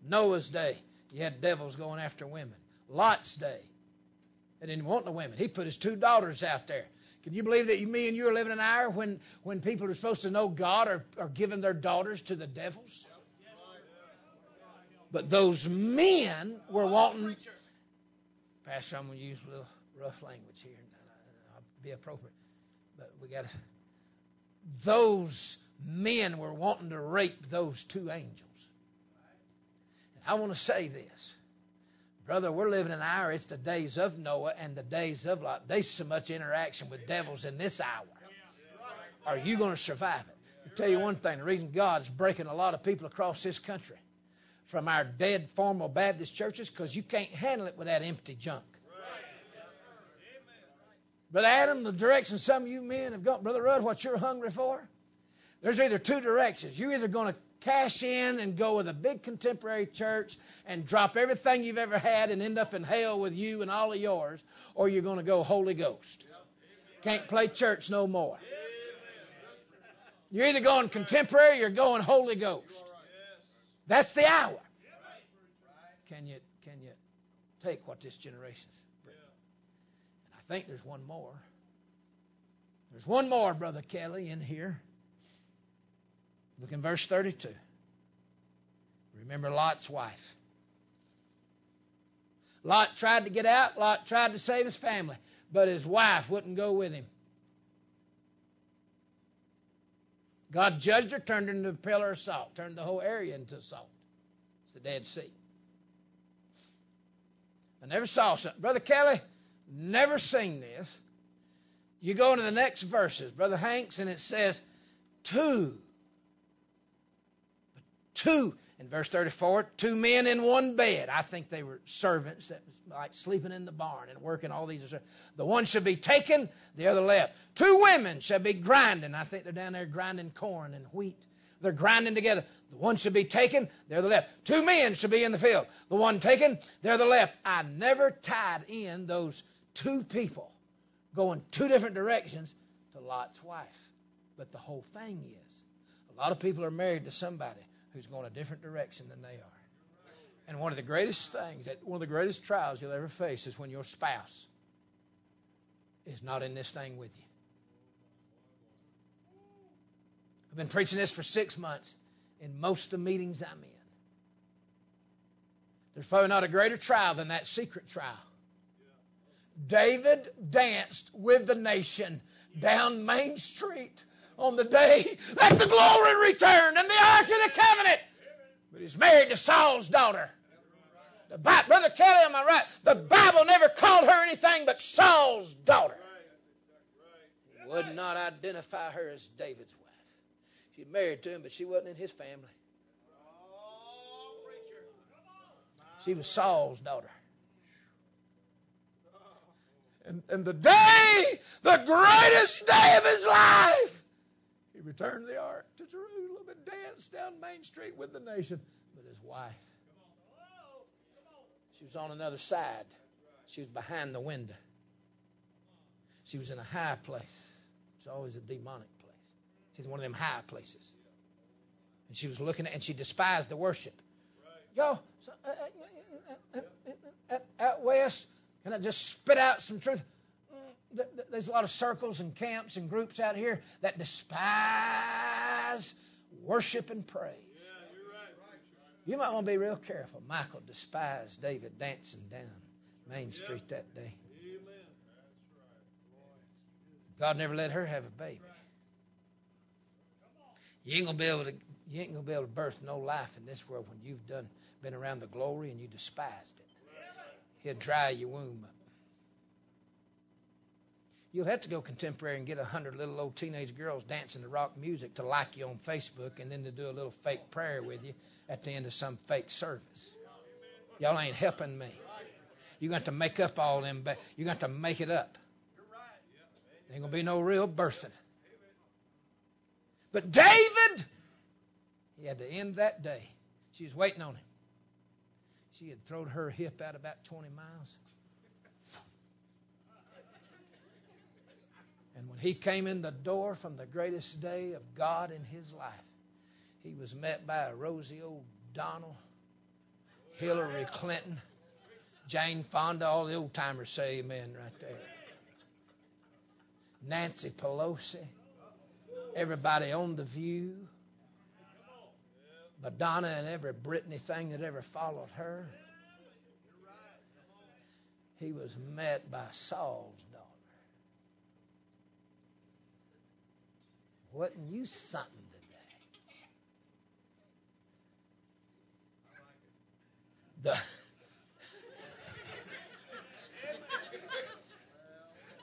Noah's day, you had devils going after women. Lot's day, they didn't want the women. He put his two daughters out there. Can you believe that me and you are living in an hour when, when people are supposed to know God are, are giving their daughters to the devils? But those men were wanting. Pastor, I'm going to use a little rough language here. I'll be appropriate. But we got to. Those men were wanting to rape those two angels. And I want to say this. Brother, we're living in an hour. It's the days of Noah and the days of Lot. There's so much interaction with devils in this hour. Are you going to survive it? I'll tell you one thing. The reason God's breaking a lot of people across this country from our dead formal Baptist churches because you can't handle it with that empty junk. Brother Adam, the direction some of you men have gone, Brother Rudd, what you're hungry for, there's either two directions. You're either going to cash in and go with a big contemporary church and drop everything you've ever had and end up in hell with you and all of yours, or you're going to go Holy Ghost. Can't play church no more. You're either going contemporary or going Holy Ghost. That's the hour. Can you can you take what this generation's bringing? And I think there's one more. There's one more, Brother Kelly, in here. Look in verse 32. Remember Lot's wife. Lot tried to get out. Lot tried to save his family, but his wife wouldn't go with him. God judged her, turned her into a pillar of salt, turned the whole area into salt. It's the Dead Sea. I never saw something. Brother Kelly, never seen this. You go into the next verses, Brother Hanks, and it says, two. Two. In verse 34, two men in one bed. I think they were servants that was like sleeping in the barn and working all these. The one should be taken, the other left. Two women shall be grinding. I think they're down there grinding corn and wheat. They're grinding together. The one should be taken, they're the left. Two men should be in the field. The one taken, they're the left. I never tied in those two people going two different directions to Lot's wife. But the whole thing is, a lot of people are married to somebody who's going a different direction than they are. And one of the greatest things, that one of the greatest trials you'll ever face is when your spouse is not in this thing with you. I've been preaching this for six months in most of the meetings I'm in. There's probably not a greater trial than that secret trial. David danced with the nation down Main Street on the day that the glory returned and the Ark of the Covenant. But he's married to Saul's daughter. The Brother Kelly, am I right? The Bible never called her anything but Saul's daughter. He would not identify her as David's wife. She married to him, but she wasn't in his family. She was Saul's daughter. And, and the day, the greatest day of his life, returned the ark to Jerusalem and danced down Main Street with the nation. But his wife, she was on another side. She was behind the window. She was in a high place. It's always a demonic place. She's one of them high places. And she was looking at, and she despised the worship. Yo, so, uh, uh, uh, out west, can I just spit out some truth? There's a lot of circles and camps and groups out here that despise worship and praise. You might want to be real careful. Michal despised David dancing down Main Street that day. God never let her have a baby. You ain't gonna be able to you ain't gonna be able to birth no life in this world when you've done been around the glory and you despised it. He'll dry your womb up. You'll have to go contemporary and get a hundred little old teenage girls dancing to rock music to like you on Facebook and then to do a little fake prayer with you at the end of some fake service. Y'all ain't helping me. You got to make up all them. Ba- you got to make it up. Ain't gonna be no real birthing. But David, he had to end that day. She was waiting on him. She had thrown her hip out about 20 miles. When he came in the door from the greatest day of God in his life, he was met by Rosie O'Donnell, Hillary Clinton, Jane Fonda, all the old timers say amen right there. Nancy Pelosi, everybody on The View, Madonna and every Britney thing that ever followed her. He was met by Saul's Wasn't you something today? The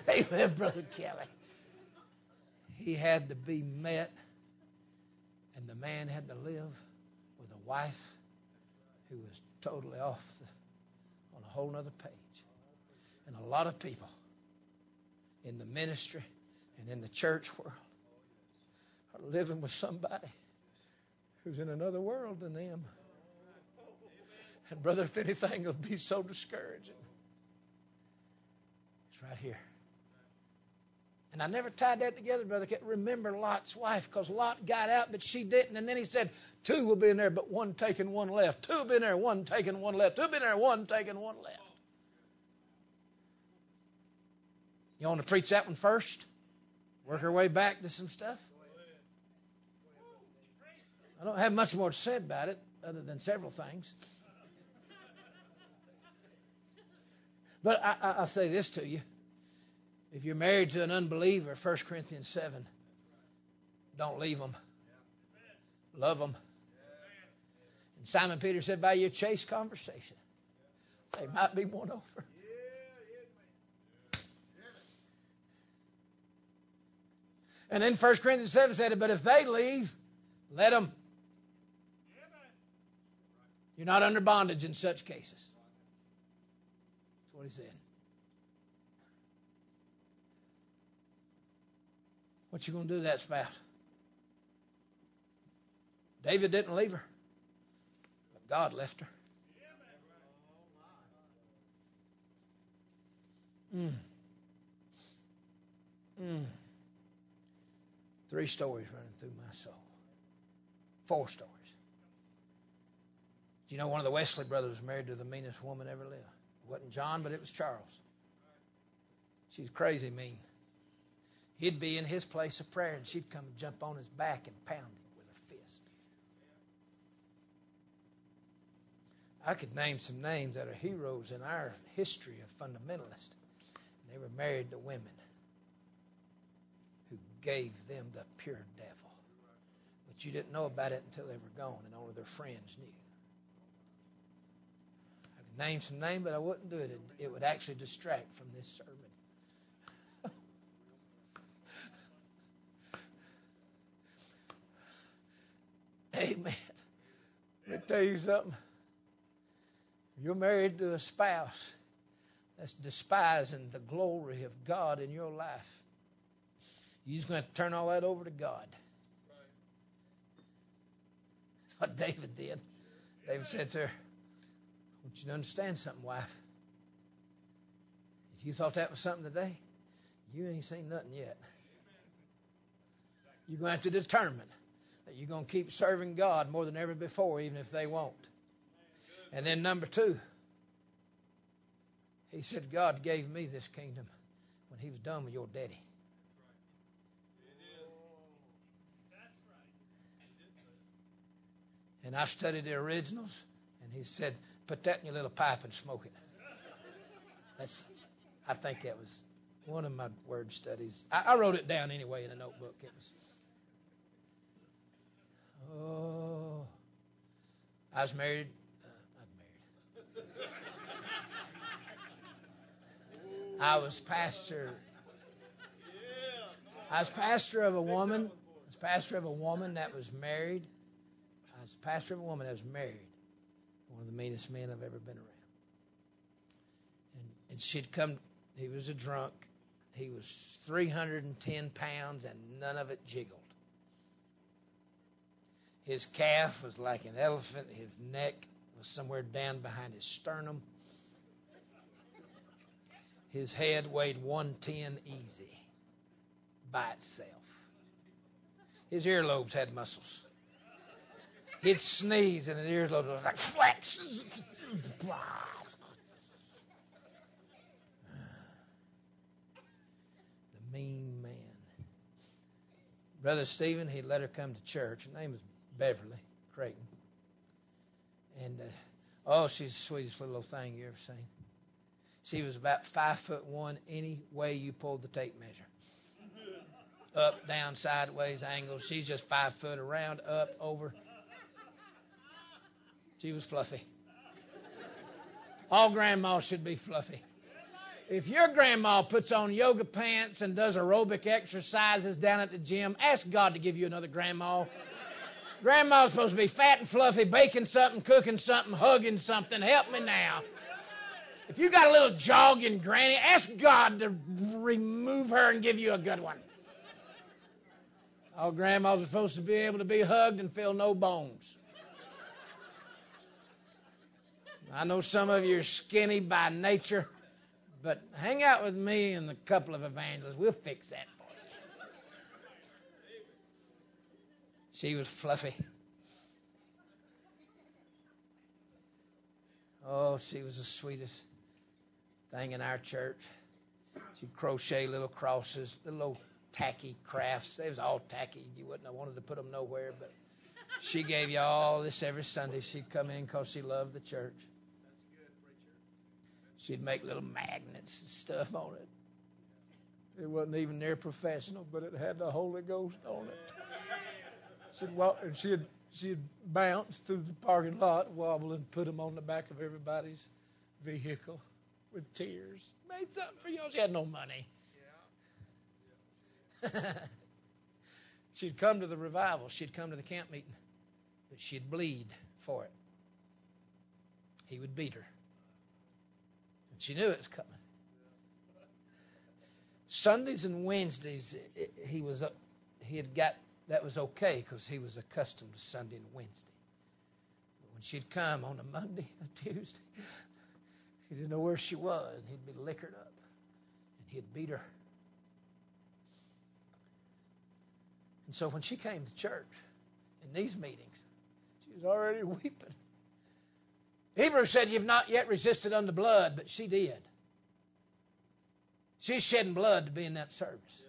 (laughs) Amen, Brother Kelly. He had to be met, and the man had to live with a wife who was totally off the, on a whole other page. And a lot of people in the ministry and in the church world are living with somebody who's in another world than them. And, brother, if anything will be so discouraging, it's right here. And I never tied that together, brother. Can't Remember Lot's wife, because Lot got out, but she didn't. And then he said, Two will be in there, but one taking one left. Two will be in there, one taking one left. Two will be in there, one taking one left. You want to preach that one first? Work our way back to some stuff? I don't have much more to say about it, other than several things. But I, I, I'll say this to you. If you're married to an unbeliever, 1 Corinthians 7, don't leave them. Love them. And Simon Peter said, by your chaste conversation, they might be won over. And then 1 Corinthians 7 said, but if they leave, let them. You're not under bondage in such cases. That's what he said. What you going to do to that spouse? David didn't leave her, but God left her. Mm. Mm. Three stories running through my soul. Four stories. You know one of the Wesley brothers was married to the meanest woman ever lived? It wasn't John, but it was Charles. She's crazy mean. He'd be in his place of prayer, and she'd come and jump on his back and pound him with her fist. I could name some names that are heroes in our history of fundamentalists. They were married to women who gave them the pure devil. But you didn't know about it until they were gone, and only their friends knew. Name some names, but I wouldn't do it. It would actually distract from this sermon. (laughs) Amen. Let me tell you something. You're married to a spouse that's despising the glory of God in your life. You're just going to, turn all that over to God. That's what David did. David said to Want you to understand something, wife. If you thought that was something today, you ain't seen nothing yet. You're going to have to determine that you're going to keep serving God more than ever before, even if they won't. And then, number two, he said, God gave me this kingdom when he was done with your daddy. And I studied the originals, and he said, Put that in your little pipe and smoke it. That's, I think that was one of my word studies. I, I wrote it down anyway in a notebook. It was. Oh, I was married. Uh, not married. I was pastor. I was pastor of a woman. I was pastor of a woman that was married. I was pastor of a woman that was married. One of the meanest men I've ever been around. And, and she'd come. He was a drunk. He was 310 pounds, and none of it jiggled. His calf was like an elephant. His neck was somewhere down behind his sternum. His head weighed 110 easy. by itself. His earlobes had muscles. He'd sneeze and his earlobes was like flex. The mean man. Brother Stephen, he let her come to church. Her name was Beverly Creighton. And uh, oh, she's the sweetest little thing you ever seen. She was about five foot one any way you pulled the tape measure. Up, down, sideways, angles. She's just five foot around, up, over. She was fluffy. All grandmas should be fluffy. If your grandma puts on yoga pants and does aerobic exercises down at the gym, ask God to give you another grandma. Grandma's supposed to be fat and fluffy, baking something, cooking something, hugging something. Help me now. If you got a little jogging granny, ask God to remove her and give you a good one. All grandmas are supposed to be able to be hugged and feel no bones. I know some of you are skinny by nature, but hang out with me and a couple of evangelists. We'll fix that for you. She was fluffy. Oh, she was the sweetest thing in our church. She'd crochet little crosses, little tacky crafts. They was all tacky. You wouldn't have wanted to put them nowhere, but she gave you all this every Sunday. She'd come in because she loved the church. She'd make little magnets and stuff on it. It wasn't even near professional, but it had the Holy Ghost on it. She'd walk and she'd she'd bounce through the parking lot, wobble, and put them on the back of everybody's vehicle with tears. Made something for y'all. She had no money. (laughs) she'd come to the revival. She'd come to the camp meeting, but she'd bleed for it. He would beat her. She knew it was coming. Sundays and Wednesdays, he was uh, he had got that was okay because he was accustomed to Sunday and Wednesday. But when she'd come on a Monday, a Tuesday, (laughs) he didn't know where she was, and he'd be liquored up, and he'd beat her. And so when she came to church in these meetings, she was already (laughs) weeping. Hebrews said, You've not yet resisted unto blood, but she did. She's shedding blood to be in that service.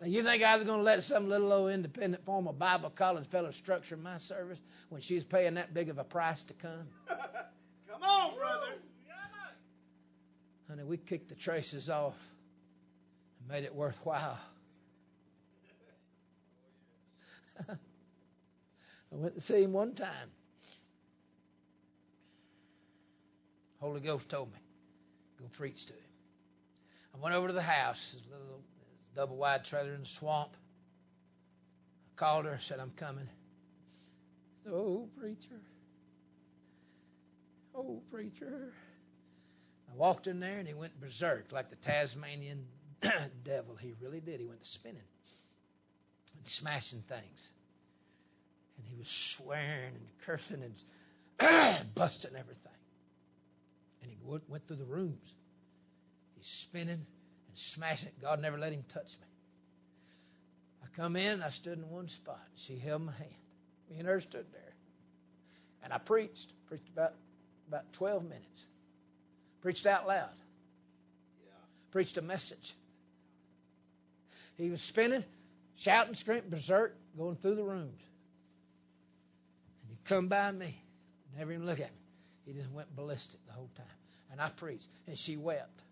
Now, you think I was going to let some little old independent form of Bible college fellow structure my service when she's paying that big of a price to come? (laughs) Come on, brother. Honey, we kicked the traces off and made it worthwhile. (laughs) I went to see him one time. Holy Ghost told me, go preach to him. I went over to the house, his little his double wide trailer in the swamp. I called her, said, I'm coming. Said, oh, preacher. Oh, preacher. I walked in there and he went berserk like the Tasmanian (clears throat) devil. He really did. He went to spinning and smashing things. And he was swearing and cursing and (clears throat) busting everything. And he went through the rooms. He's spinning and smashing. God never let him touch me. I come in, I stood in one spot. She held my hand. Me and her stood there. And I preached. Preached about about 12 minutes. Preached out loud. Preached a message. He was spinning, shouting, screaming, berserk, going through the rooms. And he'd come by me, never even look at me. He just went ballistic the whole time. And I preached, and she wept.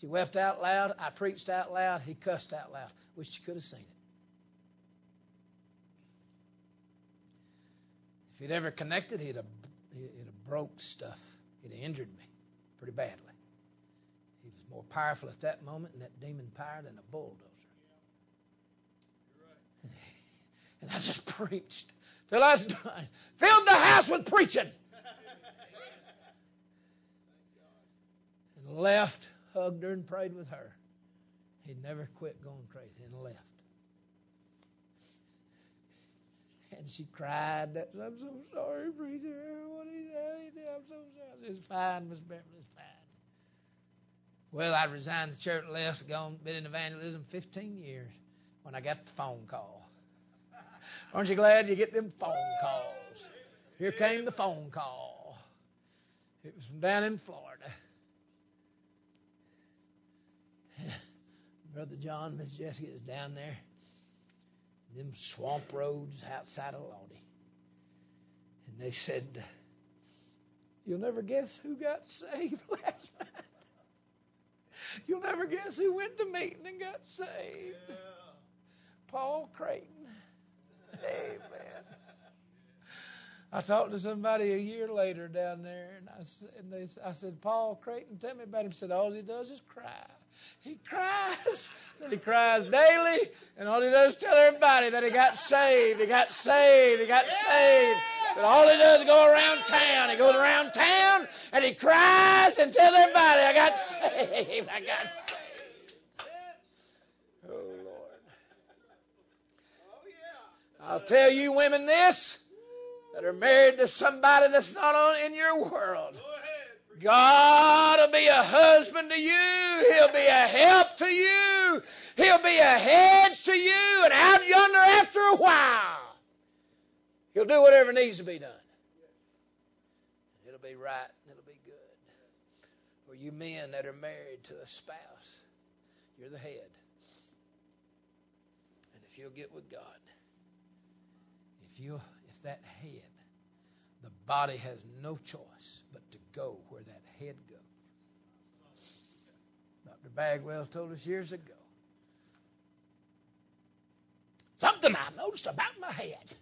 She wept out loud. I preached out loud. He cussed out loud. Wish you could have seen it. If he'd ever connected, he'd have, he'd have broke stuff. He'd have injured me pretty badly. He was more powerful at that moment in that demon power than a bulldozer. (laughs) And I just preached till I was done. Filled the house with preaching. Left, hugged her, and prayed with her. He never quit going crazy and left. And she cried. I'm so sorry, preacher. What did he say? I'm so sorry. It's fine, Miss Beverly. It's fine. Well, I resigned the church, left, gone, been in evangelism 15 years when I got the phone call. (laughs) Aren't you glad you get them phone calls? Here came the phone call. It was from down in Florida. Brother John, Miss Jessica is down there. Them swamp roads outside of Lodi. And they said, You'll never guess who got saved (laughs) last night. You'll never guess who went to meeting and got saved. Yeah. Paul Creighton. Amen. I talked to somebody a year later down there, and I, and they, I said, Paul Creighton, tell me about him. He said, all he does is cry. He cries. Said he cries daily, and all he does is tell everybody that he got saved. He got saved. He got saved. But all he does is go around town. He goes around town and he cries and tells everybody, I got saved. I got saved. Oh, Lord. I'll tell you women this that are married to somebody that's not on in your world. God will be a husband to you. He'll be a help to you. He'll be a hedge to you. And out yonder after a while, He'll do whatever needs to be done. It'll be right and it'll be good. For you men that are married to a spouse, you're the head. And if you'll get with God, if you if that head, the body has no choice go where that head goes. Dr. Bagwell told us years ago. Something I noticed about my head.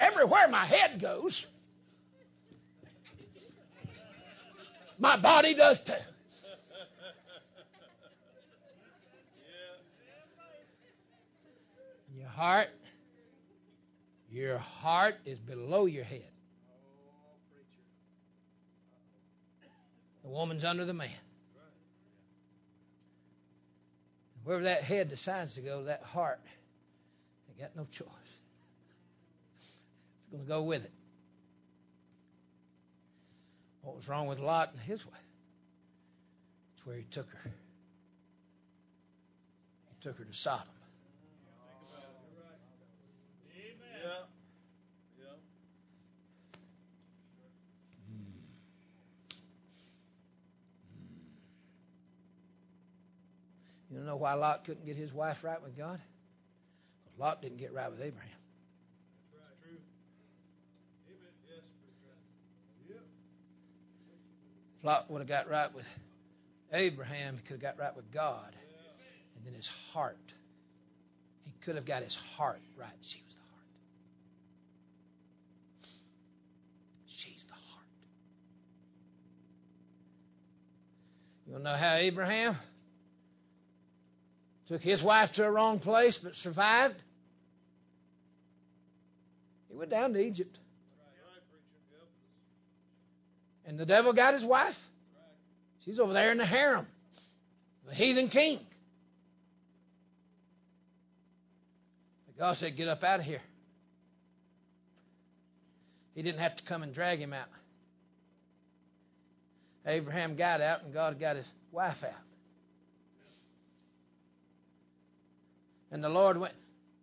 (laughs) Everywhere my head goes, my body does too. Your heart, your heart is below your head. The woman's under the man. Wherever that head decides to go, that heart, they got no choice It's going to go with it. What was wrong with Lot and his wife? It's where he took her. He took her to Sodom. Hmm. Hmm. You know why Lot couldn't get his wife right with God? Because Lot didn't get right with Abraham. If Lot would have got right with Abraham, he could have got right with God. And then his heart. He could have got his heart right. She was the heart. She's the heart. You know how Abraham took his wife to a wrong place but survived? He went down to Egypt. And the devil got his wife. She's over there in the harem, the heathen king. But God said, Get up out of here. He didn't have to come and drag him out. Abraham got out, and God got his wife out. And the Lord went.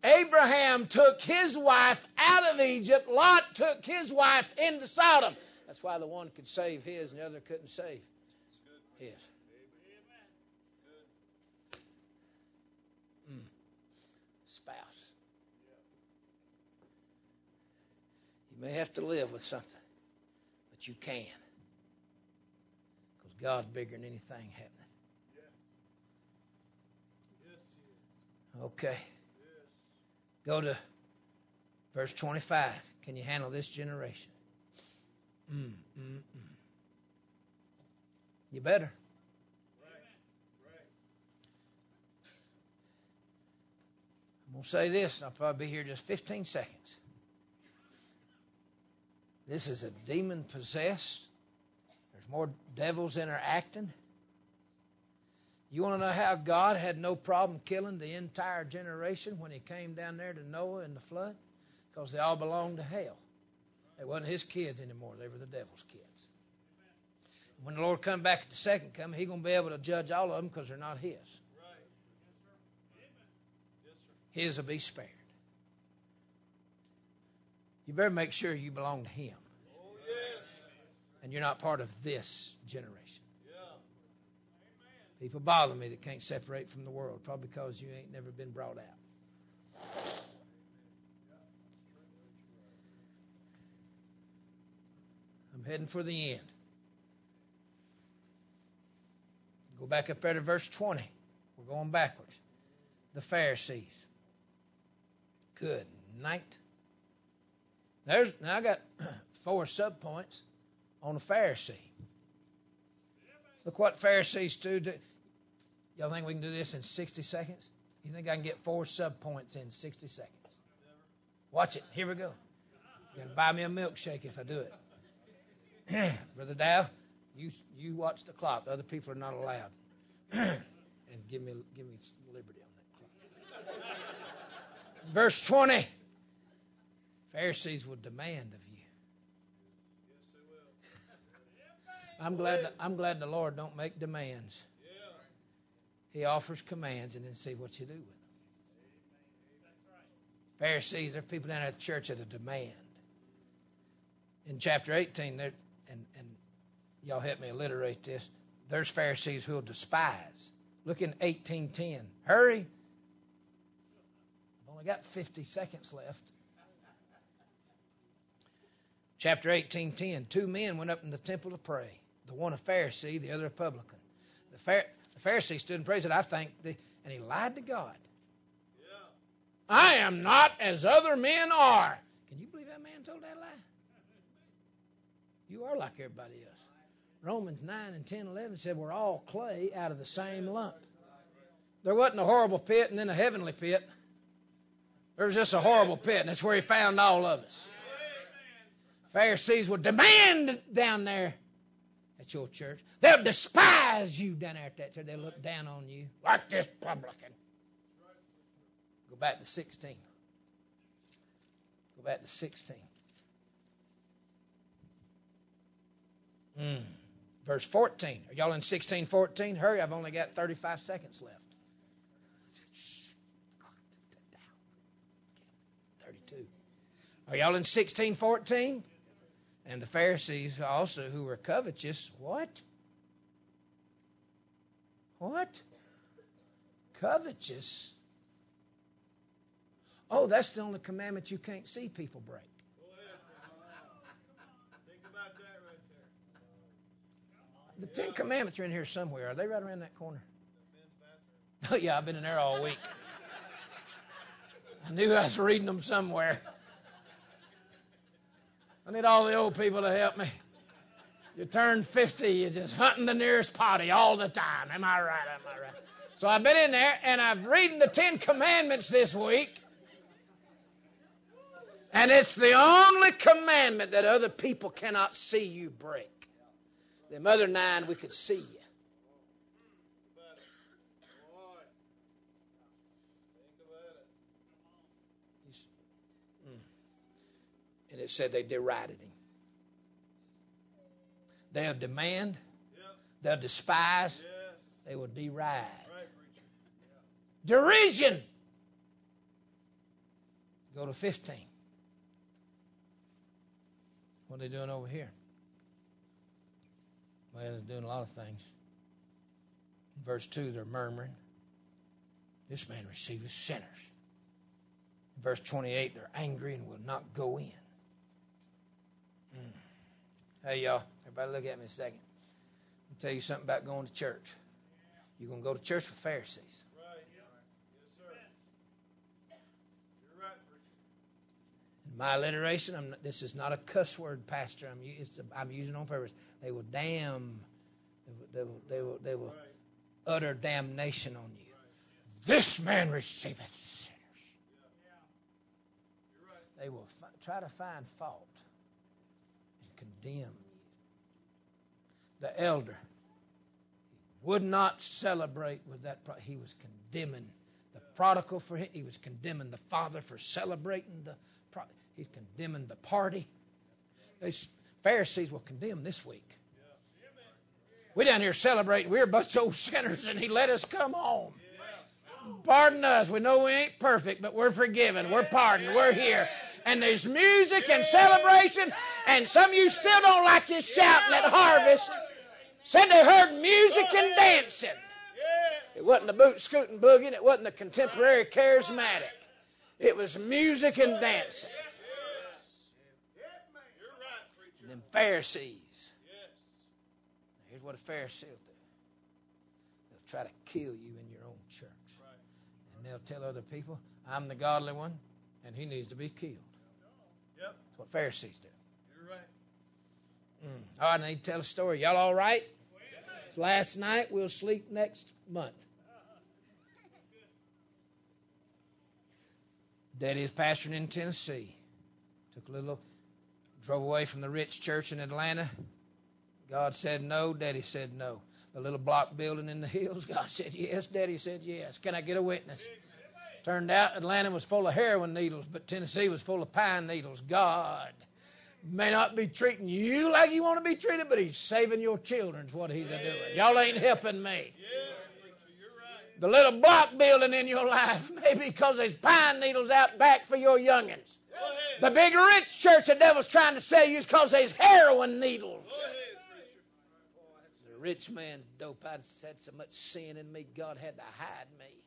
Abraham took his wife out of Egypt. Lot took his wife into Sodom. That's why the one could save his and the other couldn't save his. Mm. Spouse. You may have to live with something, but you can. God's bigger than anything happening. Okay. Go to verse 25. Can you handle this generation? Mm, mm, mm. You better. I'm going to say this, and I'll probably be here just 15 seconds. This is a demon possessed. More devils interacting. You want to know how God had no problem killing the entire generation when He came down there to Noah in the flood? Because they all belonged to hell. They wasn't his kids anymore. They were the devil's kids. When the Lord come back at the second coming, He's going to be able to judge all of them because they're not His. His will be spared. You better make sure you belong to Him. And you're not part of this generation. People bother me that can't separate from the world, probably because you ain't never been brought out. I'm heading for the end. Go back up there to verse 20. We're going backwards. The Pharisees. Good night. There's now I got (clears throat) four subpoints on a Pharisee. Look what Pharisees do. Y'all think we can do this in 60 seconds? You think I can get four sub points in 60 seconds? Watch it. Here we go. You're gonna buy me a milkshake if I do it. (clears throat) Brother Dow, you you watch the clock. The other people are not allowed. (clears throat) and give me give me liberty on that clock. Verse 20. Pharisees will demand of you. I'm glad I'm glad the Lord don't make demands. He offers commands and then see what you do with them. Pharisees, there are people down at the church that are demand. In chapter 18, there and, and y'all help me alliterate this. There's Pharisees who'll despise. Look in 1810. Hurry. I've only got 50 seconds left. Chapter 18:10. Two men went up in the temple to pray. The one a Pharisee, the other a publican. The, Phar- the Pharisee stood and prayed, said, I think, the, and he lied to God. Yeah. I am not as other men are. Can you believe that man told that lie? You are like everybody else. Romans 9 and 10, 11 said we're all clay out of the same lump. There wasn't a horrible pit and then a heavenly pit. There was just a horrible pit, and that's where he found all of us. Pharisees would demand down there at your church. They'll despise you down there at that church. They'll look down on you like this publican. Go back to 16. Go back to 16. Mm. Verse 14. Are y'all in 16, 14? Hurry, I've only got 35 seconds left. 32. Are y'all in 16, 14? And the Pharisees also, who were covetous, what? What? Covetous? Oh, that's the only commandment you can't see people break. The Ten Commandments are in here somewhere. Are they right around that corner? Oh, yeah, I've been in there all week. I knew I was reading them somewhere. I need all the old people to help me. You turn 50, you're just hunting the nearest potty all the time. Am I right? Am I right? So I've been in there and I've reading the Ten Commandments this week. And it's the only commandment that other people cannot see you break. Them other nine, we could see you. It said they derided him. They'll demand, they'll despise, they will deride. Derision. Go to 15. What are they doing over here? Well, they're doing a lot of things. verse 2, they're murmuring. This man receiveth sinners. verse 28, they're angry and will not go in. Hey, y'all, everybody look at me a second. I'll tell you something about going to church. You're going to go to church with Pharisees. In my alliteration, I'm, this is not a cuss word, Pastor. I'm, I'm using on purpose. They will damn, they will, they will, they will, will utter damnation on you. This man receiveth sinners. They will fi- try to find fault condemn you. The elder would not celebrate with that. Pro- he was condemning the prodigal for him. He was condemning the father for celebrating the. Pro- he's condemning the party. These Pharisees will condemn this week. We down here celebrating. We're a bunch of old sinners, and He let us come home. Pardon us. We know we ain't perfect, but we're forgiven. We're pardoned. We're here. And there's music and celebration, and some of you still don't like this shouting at harvest. Said they heard music and dancing. It wasn't the boot scooting boogie, it wasn't the contemporary charismatic. It was music and dancing. And them Pharisees. Here's what a Pharisee will do. They'll try to kill you in your own church. And they'll tell other people, I'm the godly one, and he needs to be killed. What Pharisees do. You're right. Mm. All right, I need to tell a story. Y'all all right? Last night, we'll sleep next month. Daddy is pastoring in Tennessee. Took a little, drove away from the rich church in Atlanta. God said no. Daddy said no. The little block building in the (laughs) hills, God said yes. Daddy said yes. Can I get a witness? Turned out Atlanta was full of heroin needles, but Tennessee was full of pine needles. God may not be treating you like you want to be treated, but He's saving your children's what He's a doing. Y'all ain't helping me. The little block building in your life (laughs) may be because there's pine needles out back for your youngins. The big rich church the devil's trying to sell you is because there's heroin needles. The rich man's dope. I'd had so much sin in me, God had to hide me.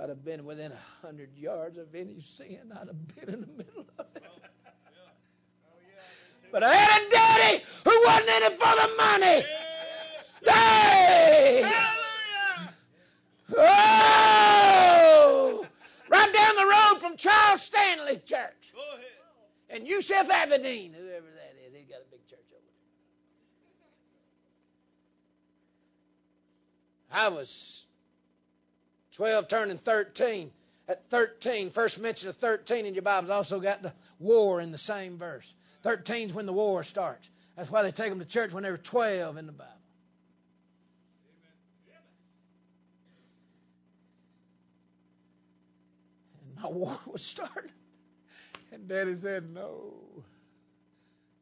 I'd have been within a hundred yards of any sin, I'd have been in the middle of it. Oh, oh, but I had a daddy who wasn't in it for the money. Hey! Oh! Right down the road from Charles Stanley's church. Go ahead. And Yusuf Abedin, whoever that is, he's got a big church over there. I was 12 turning 13. At 13, first mention of 13 in your Bible's also got the war in the same verse. 13 is when the war starts. That's why they take them to church when they were 12 in the Bible. And my (laughs) war was starting. And Daddy said no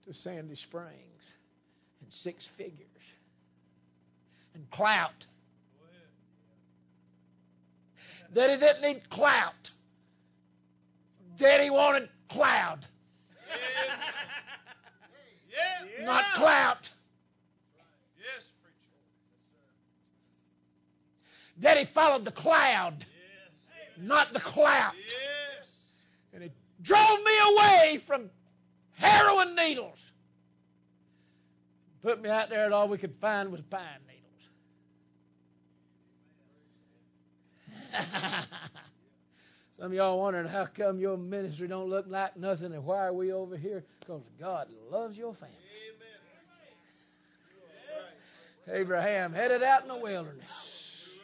to Sandy Springs and six figures and clout. Daddy didn't need clout. Daddy wanted cloud, Yeah. not clout. Yes, preacher. Daddy followed the cloud, Yes. not the clout. Yes. And it drove me away from heroin needles. Put me out there, and all we could find was pine needles. (laughs) Some of y'all wondering how come your ministry don't look like nothing, and why are we over here? Because God loves your family. Amen. Abraham headed out in the wilderness.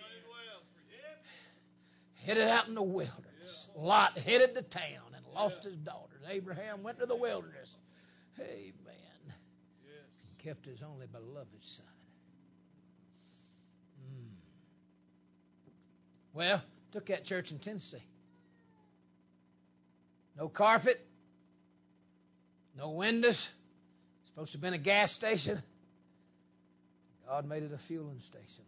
Headed out in the wilderness. Lot headed to town and lost his daughters. Abraham went to the wilderness. Amen. Kept his only beloved son. Well, took that church in Tennessee. No carpet, no windows. Supposed to have been a gas station. God made it a fueling station.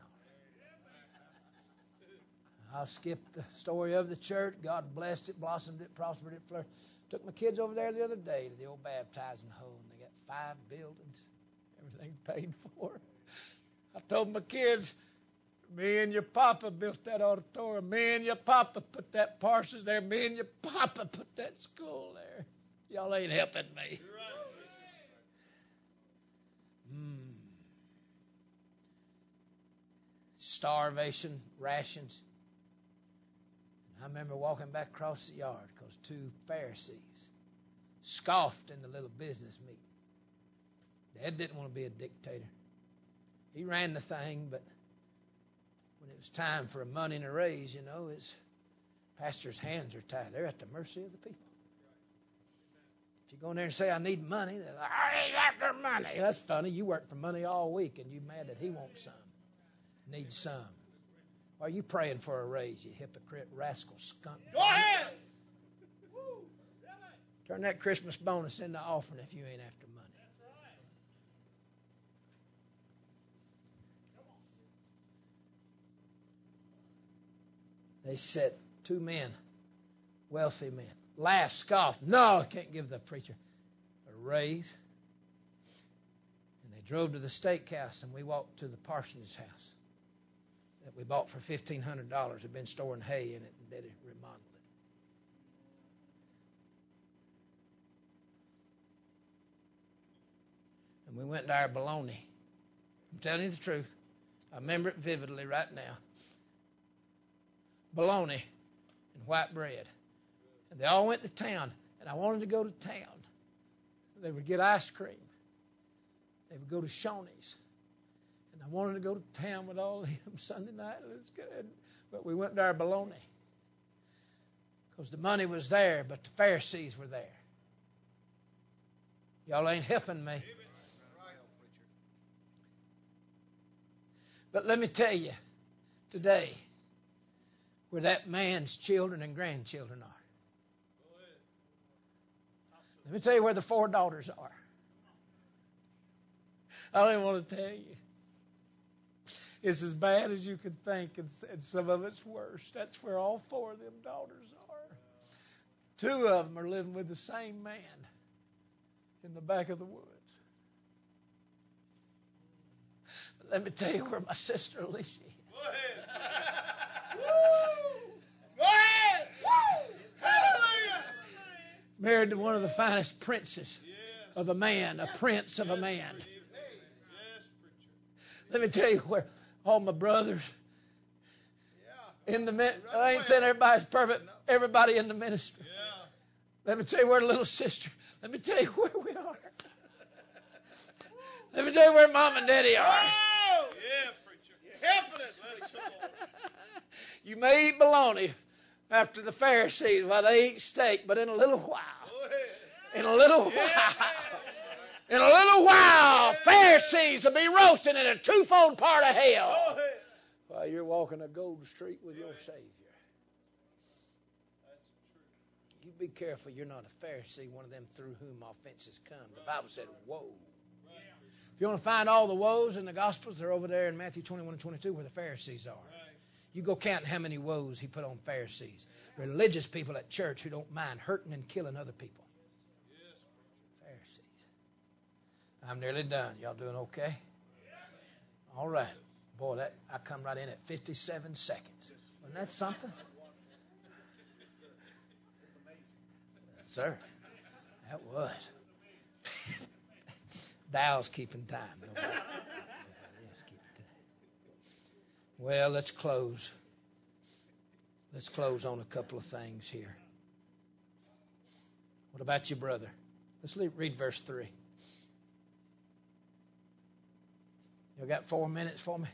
I'll skip the story of the church. God blessed it, blossomed it, prospered it, flourished. Took my kids over there the other day to the old baptizing hole, and they got five buildings, everything paid for. I told my kids, me and your papa built that auditorium. Me and your papa put that parsons there. Me and your papa put that school there. Y'all ain't helping me. Mm. Starvation, rations. I remember walking back across the yard because two Pharisees scoffed in the little business meeting. Dad didn't want to be a dictator. He ran the thing, but when it was time for a money and a raise, you know, his pastor's hands are tied. They're at the mercy of the people. If you go in there and say, I need money, they're like, I ain't after money. That's funny. You worked for money all week and you're mad that he wants some. Needs some. Why are you praying for a raise, you hypocrite, rascal, skunk? Go ahead. Turn that Christmas bonus into offering if you ain't after money. They set two men, wealthy men, laugh, scoff. No, I can't give the preacher a raise. And they drove to the steakhouse, and we walked to the parsonage house that we bought for fifteen hundred dollars. Had been storing hay in it, and they remodeled it. And we went to our bologna. I'm telling you the truth. I remember it vividly right now. Bologna and white bread. And they all went to town, and I wanted to go to town. They would get ice cream. They would go to Shoney's. And I wanted to go to town with all of them (laughs) Sunday night. It was good. But we went to our bologna. Because the money was there, but the Pharisees were there. Y'all ain't helping me. But let me tell you today where that man's children and grandchildren are. Let me tell you where the four daughters are. I don't even want to tell you. It's as bad as you can think, and some of it's worse. That's where all four of them daughters are. Two of them are living with the same man in the back of the woods. Let me tell you where my sister Alicia is. Go ahead. Woo! Go ahead. Woo! Hallelujah. Married to one of the finest princes of a man, a prince of a man. Let me tell you where all my brothers in the I ain't saying everybody's perfect. Everybody in the ministry. Let me tell you where the little sister. Let me tell you where we are. Let me tell you where mom and daddy are. Oh! Yeah, preacher. Helping us. Let us come on. (laughs) You may eat bologna after the Pharisees while they eat steak, but in a little while, in a little while, in a little while, Pharisees will be roasting in a twofold part of hell. While you're walking a gold street with your Savior. You be careful you're not a Pharisee, one of them through whom offenses come. The Bible said, Woe. If you want to find all the woes in the Gospels, they're over there in Matthew 21 and 22 where the Pharisees are. You go count how many woes he put on Pharisees. Religious people at church who don't mind hurting and killing other people. Pharisees. I'm nearly done. Y'all doing okay? All right. Boy, that I come right in at 57 seconds. Wasn't that something? Sir, that was. (laughs) Dow's keeping time. Nobody- nobody else keeping time. Well, let's close. Let's close on a couple of things here. What about your brother? Let's read verse 3. You got four minutes for me?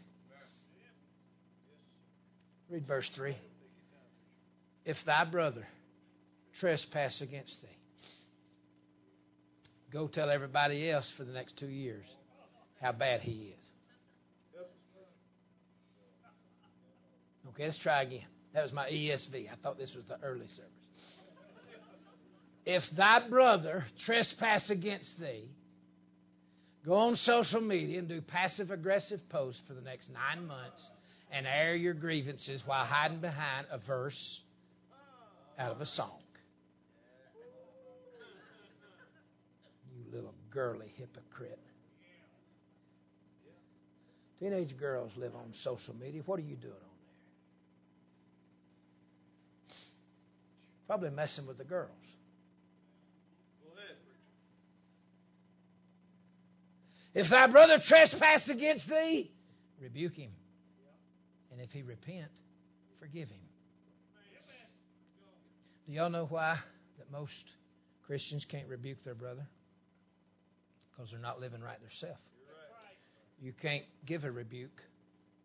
Read verse 3. If thy brother trespass against thee, go tell everybody else for the next two years how bad he is. Okay, let's try again. That was my ESV. I thought this was the early service. If thy brother trespass against thee, go on social media and do passive aggressive posts for the next nine months and air your grievances while hiding behind a verse out of a song. You little girly hypocrite. Teenage girls live on social media. What are you doing on there? Probably messing with the girls. If thy brother trespass against thee, rebuke him. And if he repent, forgive him. Do y'all know why that most Christians can't rebuke their brother? Because they're not living right themselves. You can't give a rebuke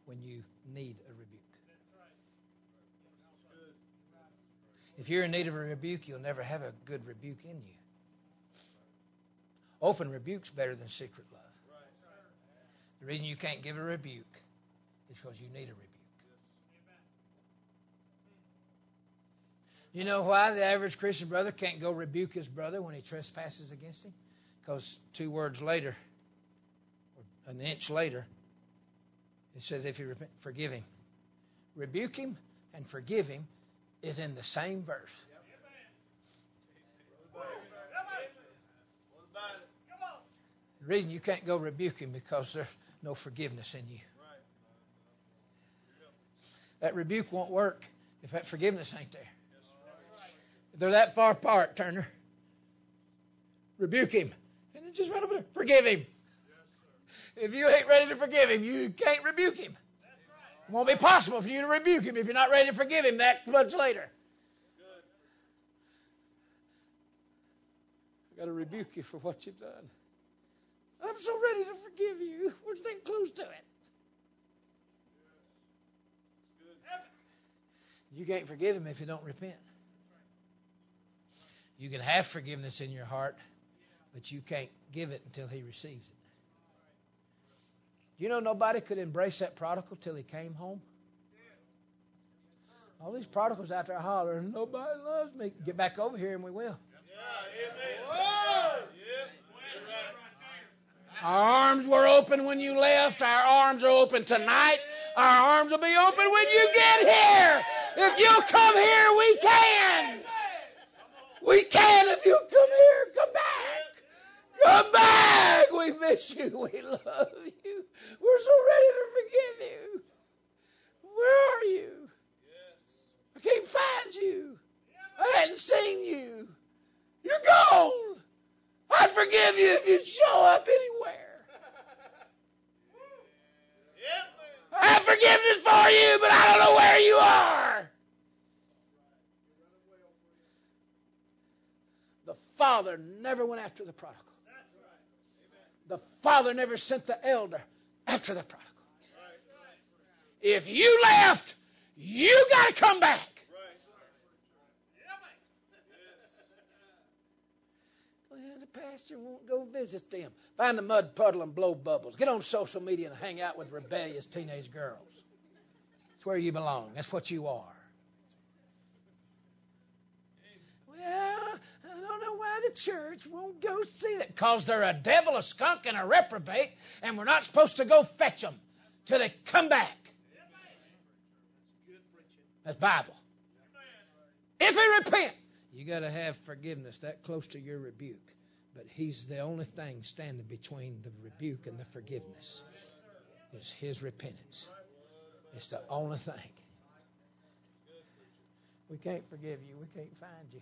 when you need a rebuke. If you're in need of a rebuke, you'll never have a good rebuke in you. Open rebuke's better than secret love. The reason you can't give a rebuke is because you need a rebuke. You know why the average Christian brother can't go rebuke his brother when he trespasses against him? Because two words later, or an inch later, it says, if you repent, forgive him. Rebuke him and forgive him is in the same verse. The reason you can't go rebuke him because there's no forgiveness in you. That rebuke won't work if that forgiveness ain't there. They're that far apart, Turner, rebuke him. And then just run over there. Forgive him. If you ain't ready to forgive him, you can't rebuke him. It won't be possible for you to rebuke him if you're not ready to forgive him that much later. I've got to rebuke you for what you've done. I'm so ready to forgive you. We're getting close to it. You can't forgive him if you don't repent. You can have forgiveness in your heart, but you can't give it until he receives it. You know nobody could embrace that prodigal till he came home? All these prodigals out there hollering, nobody loves me. Get back over here and we will. Our arms were open when you left. Our arms are open tonight. Our arms will be open when you get here. If you come here, we can. We can if you come here. Come back. Come back. We miss you. We love you. We're so ready to forgive you. Where are you? I can't find you. I hadn't seen you. You're gone. I'd forgive you if you show up anywhere. (laughs) I have forgiveness for you, but I don't know where you are. The father never went after the prodigal. The father never sent the elder after the prodigal. If you left, you got to come back. Well, the pastor won't go visit them. Find a mud puddle and blow bubbles. Get on social media and hang out with rebellious teenage girls. That's where you belong. That's what you are. Well, I don't know why the church won't go see that. Because they're a devil, a skunk, and a reprobate, and we're not supposed to go fetch them till they come back. That's Bible. If we repent, you got to have forgiveness that close to your rebuke. But He's the only thing standing between the rebuke and the forgiveness. Is His repentance. It's the only thing. We can't forgive you. We can't find you.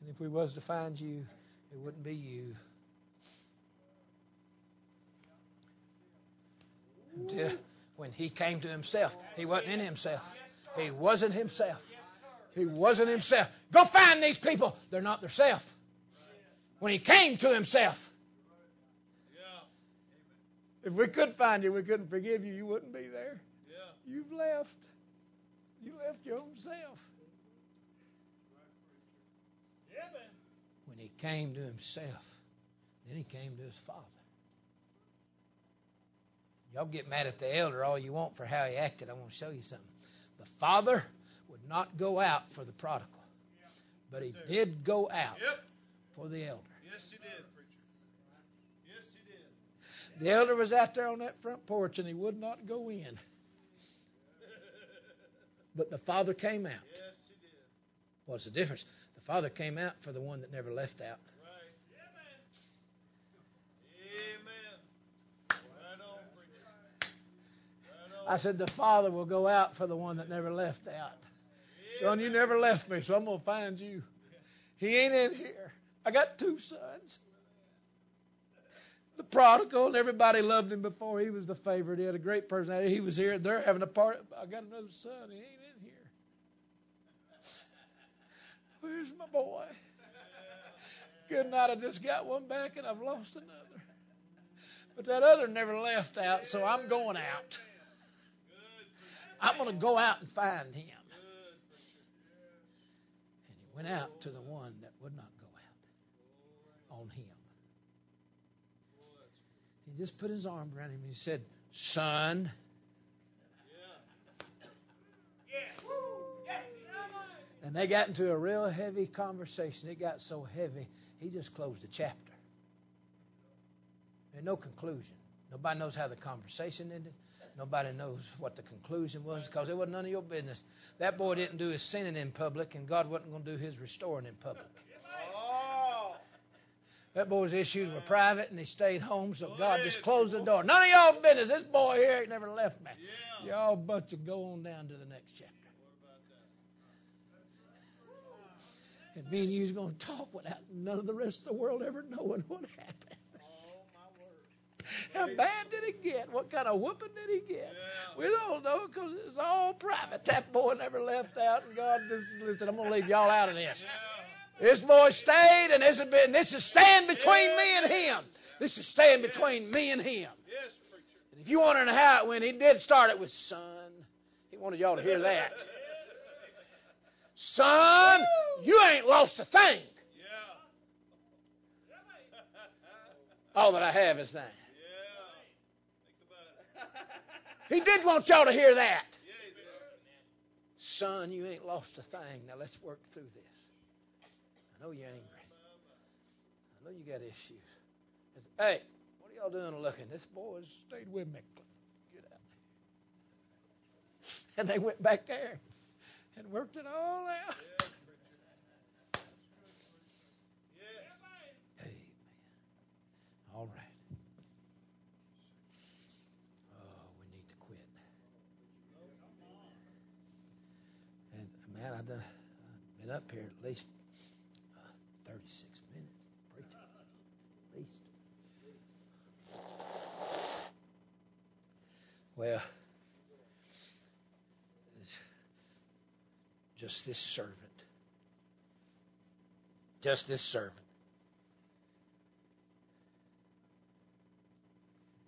And if we was to find you, it wouldn't be you. Until when he came to himself, he wasn't in himself. He wasn't himself. He wasn't himself. Go find these people. They're not theirself. When he came to himself. If we could find you, we couldn't forgive you, you wouldn't be there. You've left. You left your own self. When he came to himself, then he came to his father. Y'all get mad at the elder all you want for how he acted. I want to show you something. The father would not go out for the prodigal, but he did go out Yep. for the elder. Yes, he did, preacher. Yes, he did. The elder was out there on that front porch and he would not go in. (laughs) But the father came out. Yes, he did. What's the difference? The father came out for the one that never left out. I said, The father will go out for the one that never left out. Son, you never left me, so I'm going to find you. He ain't in here. I got two sons. The prodigal, and everybody loved him before. He was the favorite. He had a great personality. He was here. They're having a party. I got another son. He ain't in here. Where's my boy? Good night. I just got one back, and I've lost another. But that other never left out, so I'm going out. I'm going to go out and find him. And he went out to the one that would not go out on him. He just put his arm around him and he said, Son, and they got into a real heavy conversation. It got so heavy, he just closed the chapter. There's no conclusion. Nobody knows how the conversation ended. Nobody knows what the conclusion was because it wasn't none of your business. That boy didn't do his sinning in public, and God wasn't going to do his restoring in public. Oh. That boy's issues were private, and he stayed home, so God just closed the door. None of y'all business. This boy here ain't never left me. Y'all but to go on down to the next chapter. And me and you's going to talk without none of the rest of the world ever knowing what happened. Oh, my word. How bad did he get? What kind of whooping did he get? Yeah. We don't know because it's all private. That boy never left out, and God just listen. I'm going to leave y'all out of this. Yeah. This boy stayed, and this has been this is stand between me and him. This is stand between me and him. Yes, preacher. And if you want to know how it went, he did start it with son. He wanted y'all to hear that. Son, you ain't lost a thing. Yeah. All that I have is thine. Yeah. Think about it. He did want y'all to hear that. Yeah, he did. Son, you ain't lost a thing. Now let's work through this. I know you're angry. I know you got issues. Hey, what are y'all doing looking? This boy's stayed with me. Get out. (laughs) And they went back there and worked it all out. Yes. Amen. All right. Oh, we need to quit. And man, I've done, I've been up here at least uh, 36 minutes preaching. At least. Well, it's just this servant. Just this servant.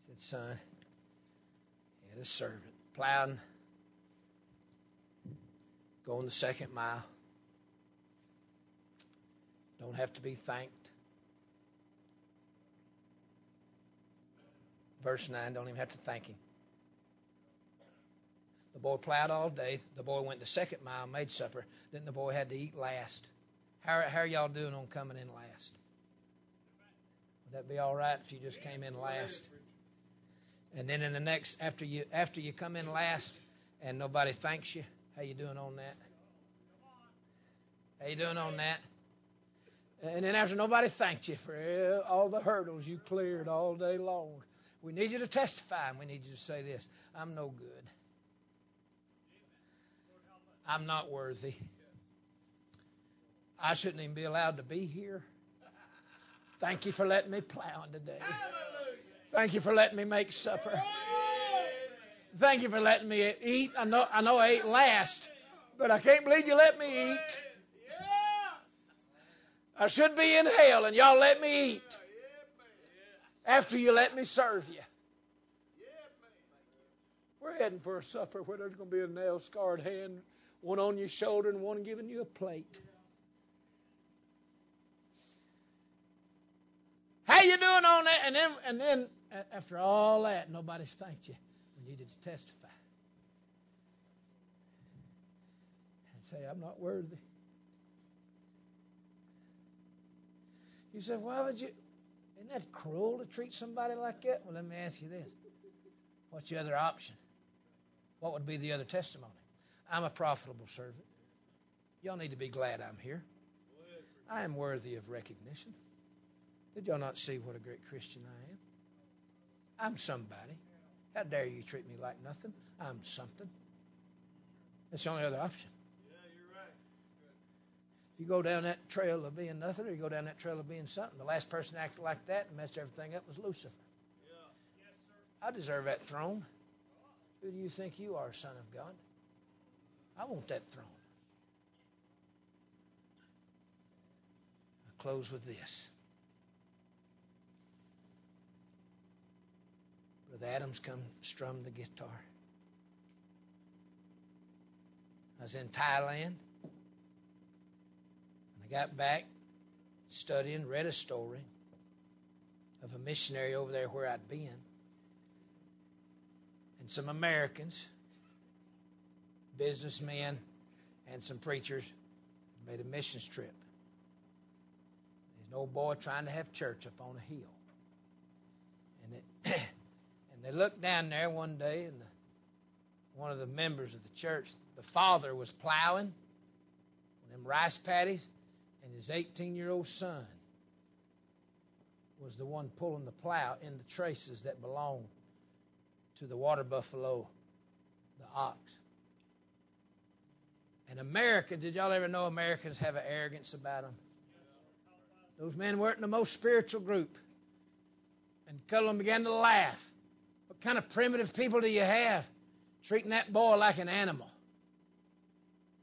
He said, Son, he had a servant plowing, going the second mile. Don't have to be thanked. Verse 9, don't even have to thank him. The boy plowed all day. The boy went the second mile, made supper. Then the boy had to eat last. How, how are y'all doing on coming in last? Would that be all right if you just came in last? And then in the next, after you after you come in last, and nobody thanks you, how you doing on that? How you doing on that? And then after nobody thanked you for all the hurdles you cleared all day long, we need you to testify, and we need you to say this: I'm no good. I'm not worthy. I shouldn't even be allowed to be here. Thank you for letting me plow today. Thank you for letting me make supper. Thank you for letting me eat. I know I know I ate last, but I can't believe you let me eat. I should be in hell and y'all let me eat after you let me serve you. We're heading for a supper where there's going to be a nail scarred hand, one on your shoulder and one giving you a plate. How you doing on that? And then, and then after all that, nobody's thanked you. We needed to testify and say, "I'm not worthy." You said, "Why would you?" Isn't that cruel to treat somebody like that? Well, let me ask you this: What's your other option? What would be the other testimony? I'm a profitable servant. Y'all need to be glad I'm here. I am worthy of recognition. Did y'all not see what a great Christian I am? I'm somebody. How dare you treat me like nothing? I'm something. That's the only other option. Yeah, you're right. You go down that trail of being nothing, or you go down that trail of being something. The last person that acted like that and messed everything up was Lucifer. Yeah. Yes, sir. I deserve that throne. Who do you think you are, Son of God? I want that throne. I close with this. Brother Adams come strum the guitar. I was in Thailand. And I got back studying, read a story of a missionary over there where I'd been. And some Americans, businessmen, and some preachers made a missions trip. There's an old boy trying to have church up on a hill. And, it, (clears throat) and they looked down there one day, and the, one of the members of the church, the father was plowing them rice paddies, and his 18 year old son was the one pulling the plow in the traces that belonged to the water buffalo, the ox. And America, did y'all ever know Americans have an arrogance about them? Those men weren't in the most spiritual group. And Cullen began to laugh. What kind of primitive people do you have? Treating that boy like an animal.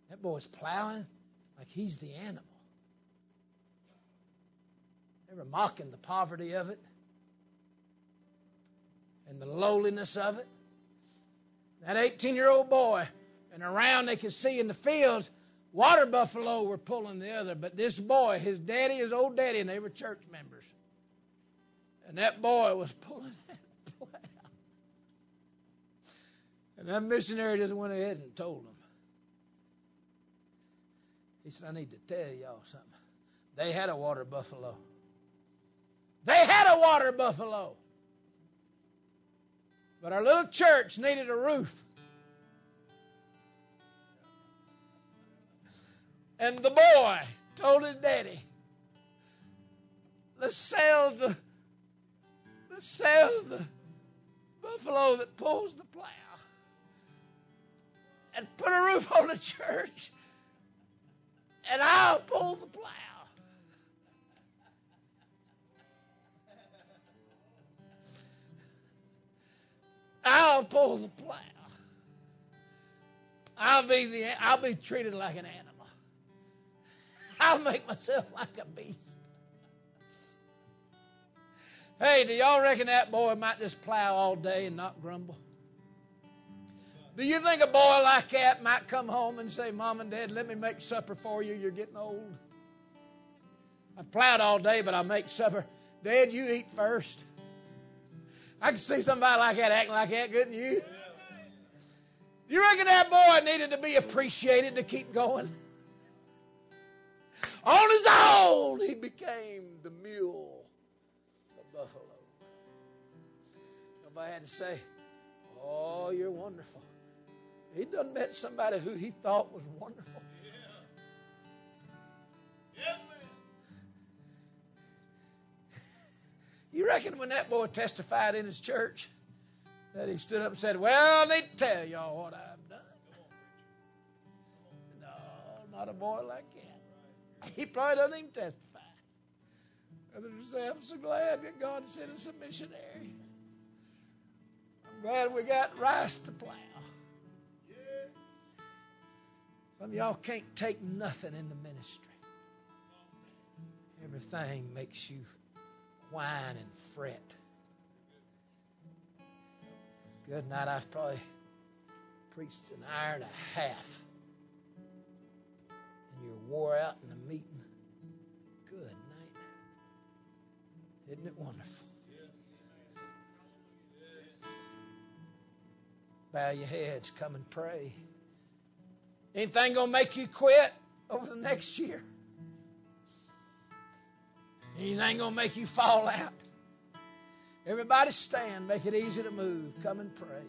That boy's plowing like he's the animal. They were mocking the poverty of it and the lowliness of it. That 18 year old boy, and around they could see in the fields, water buffalo were pulling the other. But this boy, his daddy, his old daddy, and they were church members. And that boy was pulling that plow. And that missionary just went ahead and told him. He said, I need to tell y'all something. They had a water buffalo. They had a water buffalo. But our little church needed a roof. And the boy told his daddy, let's sell the let's sell the buffalo that pulls the plow and put a roof on the church and I'll pull the plow. I'll pull the plow. I'll be the I'll be treated like an animal. (laughs) I'll make myself like a beast. Hey, do y'all reckon that boy might just plow all day and not grumble? Do you think a boy like that might come home and say, Mom and Dad, let me make supper for you? You're getting old. I've plowed all day, but I'll make supper. Dad, you eat first. I can see somebody like that acting like that, couldn't you? You reckon that boy needed to be appreciated to keep going? On his own, he became the mule, the buffalo. Nobody had to say, Oh, you're wonderful. He done met somebody who he thought was wonderful. You reckon when that boy testified in his church that he stood up and said, Well, I need to tell y'all what I've done? No, not a boy like that. He probably doesn't even testify. Other than say, I'm so glad that God sent us a missionary. I'm glad we got rice to plow. Some of y'all can't take nothing in the ministry. Everything makes you whine and fret. Good night. I've probably preached an hour and a half. You're wore out in the meeting. Good night. Isn't it wonderful? Bow your heads, come and pray. Anything going to make you quit over the next year? Anything going to make you fall out? Everybody stand. Make it easy to move. Come and pray.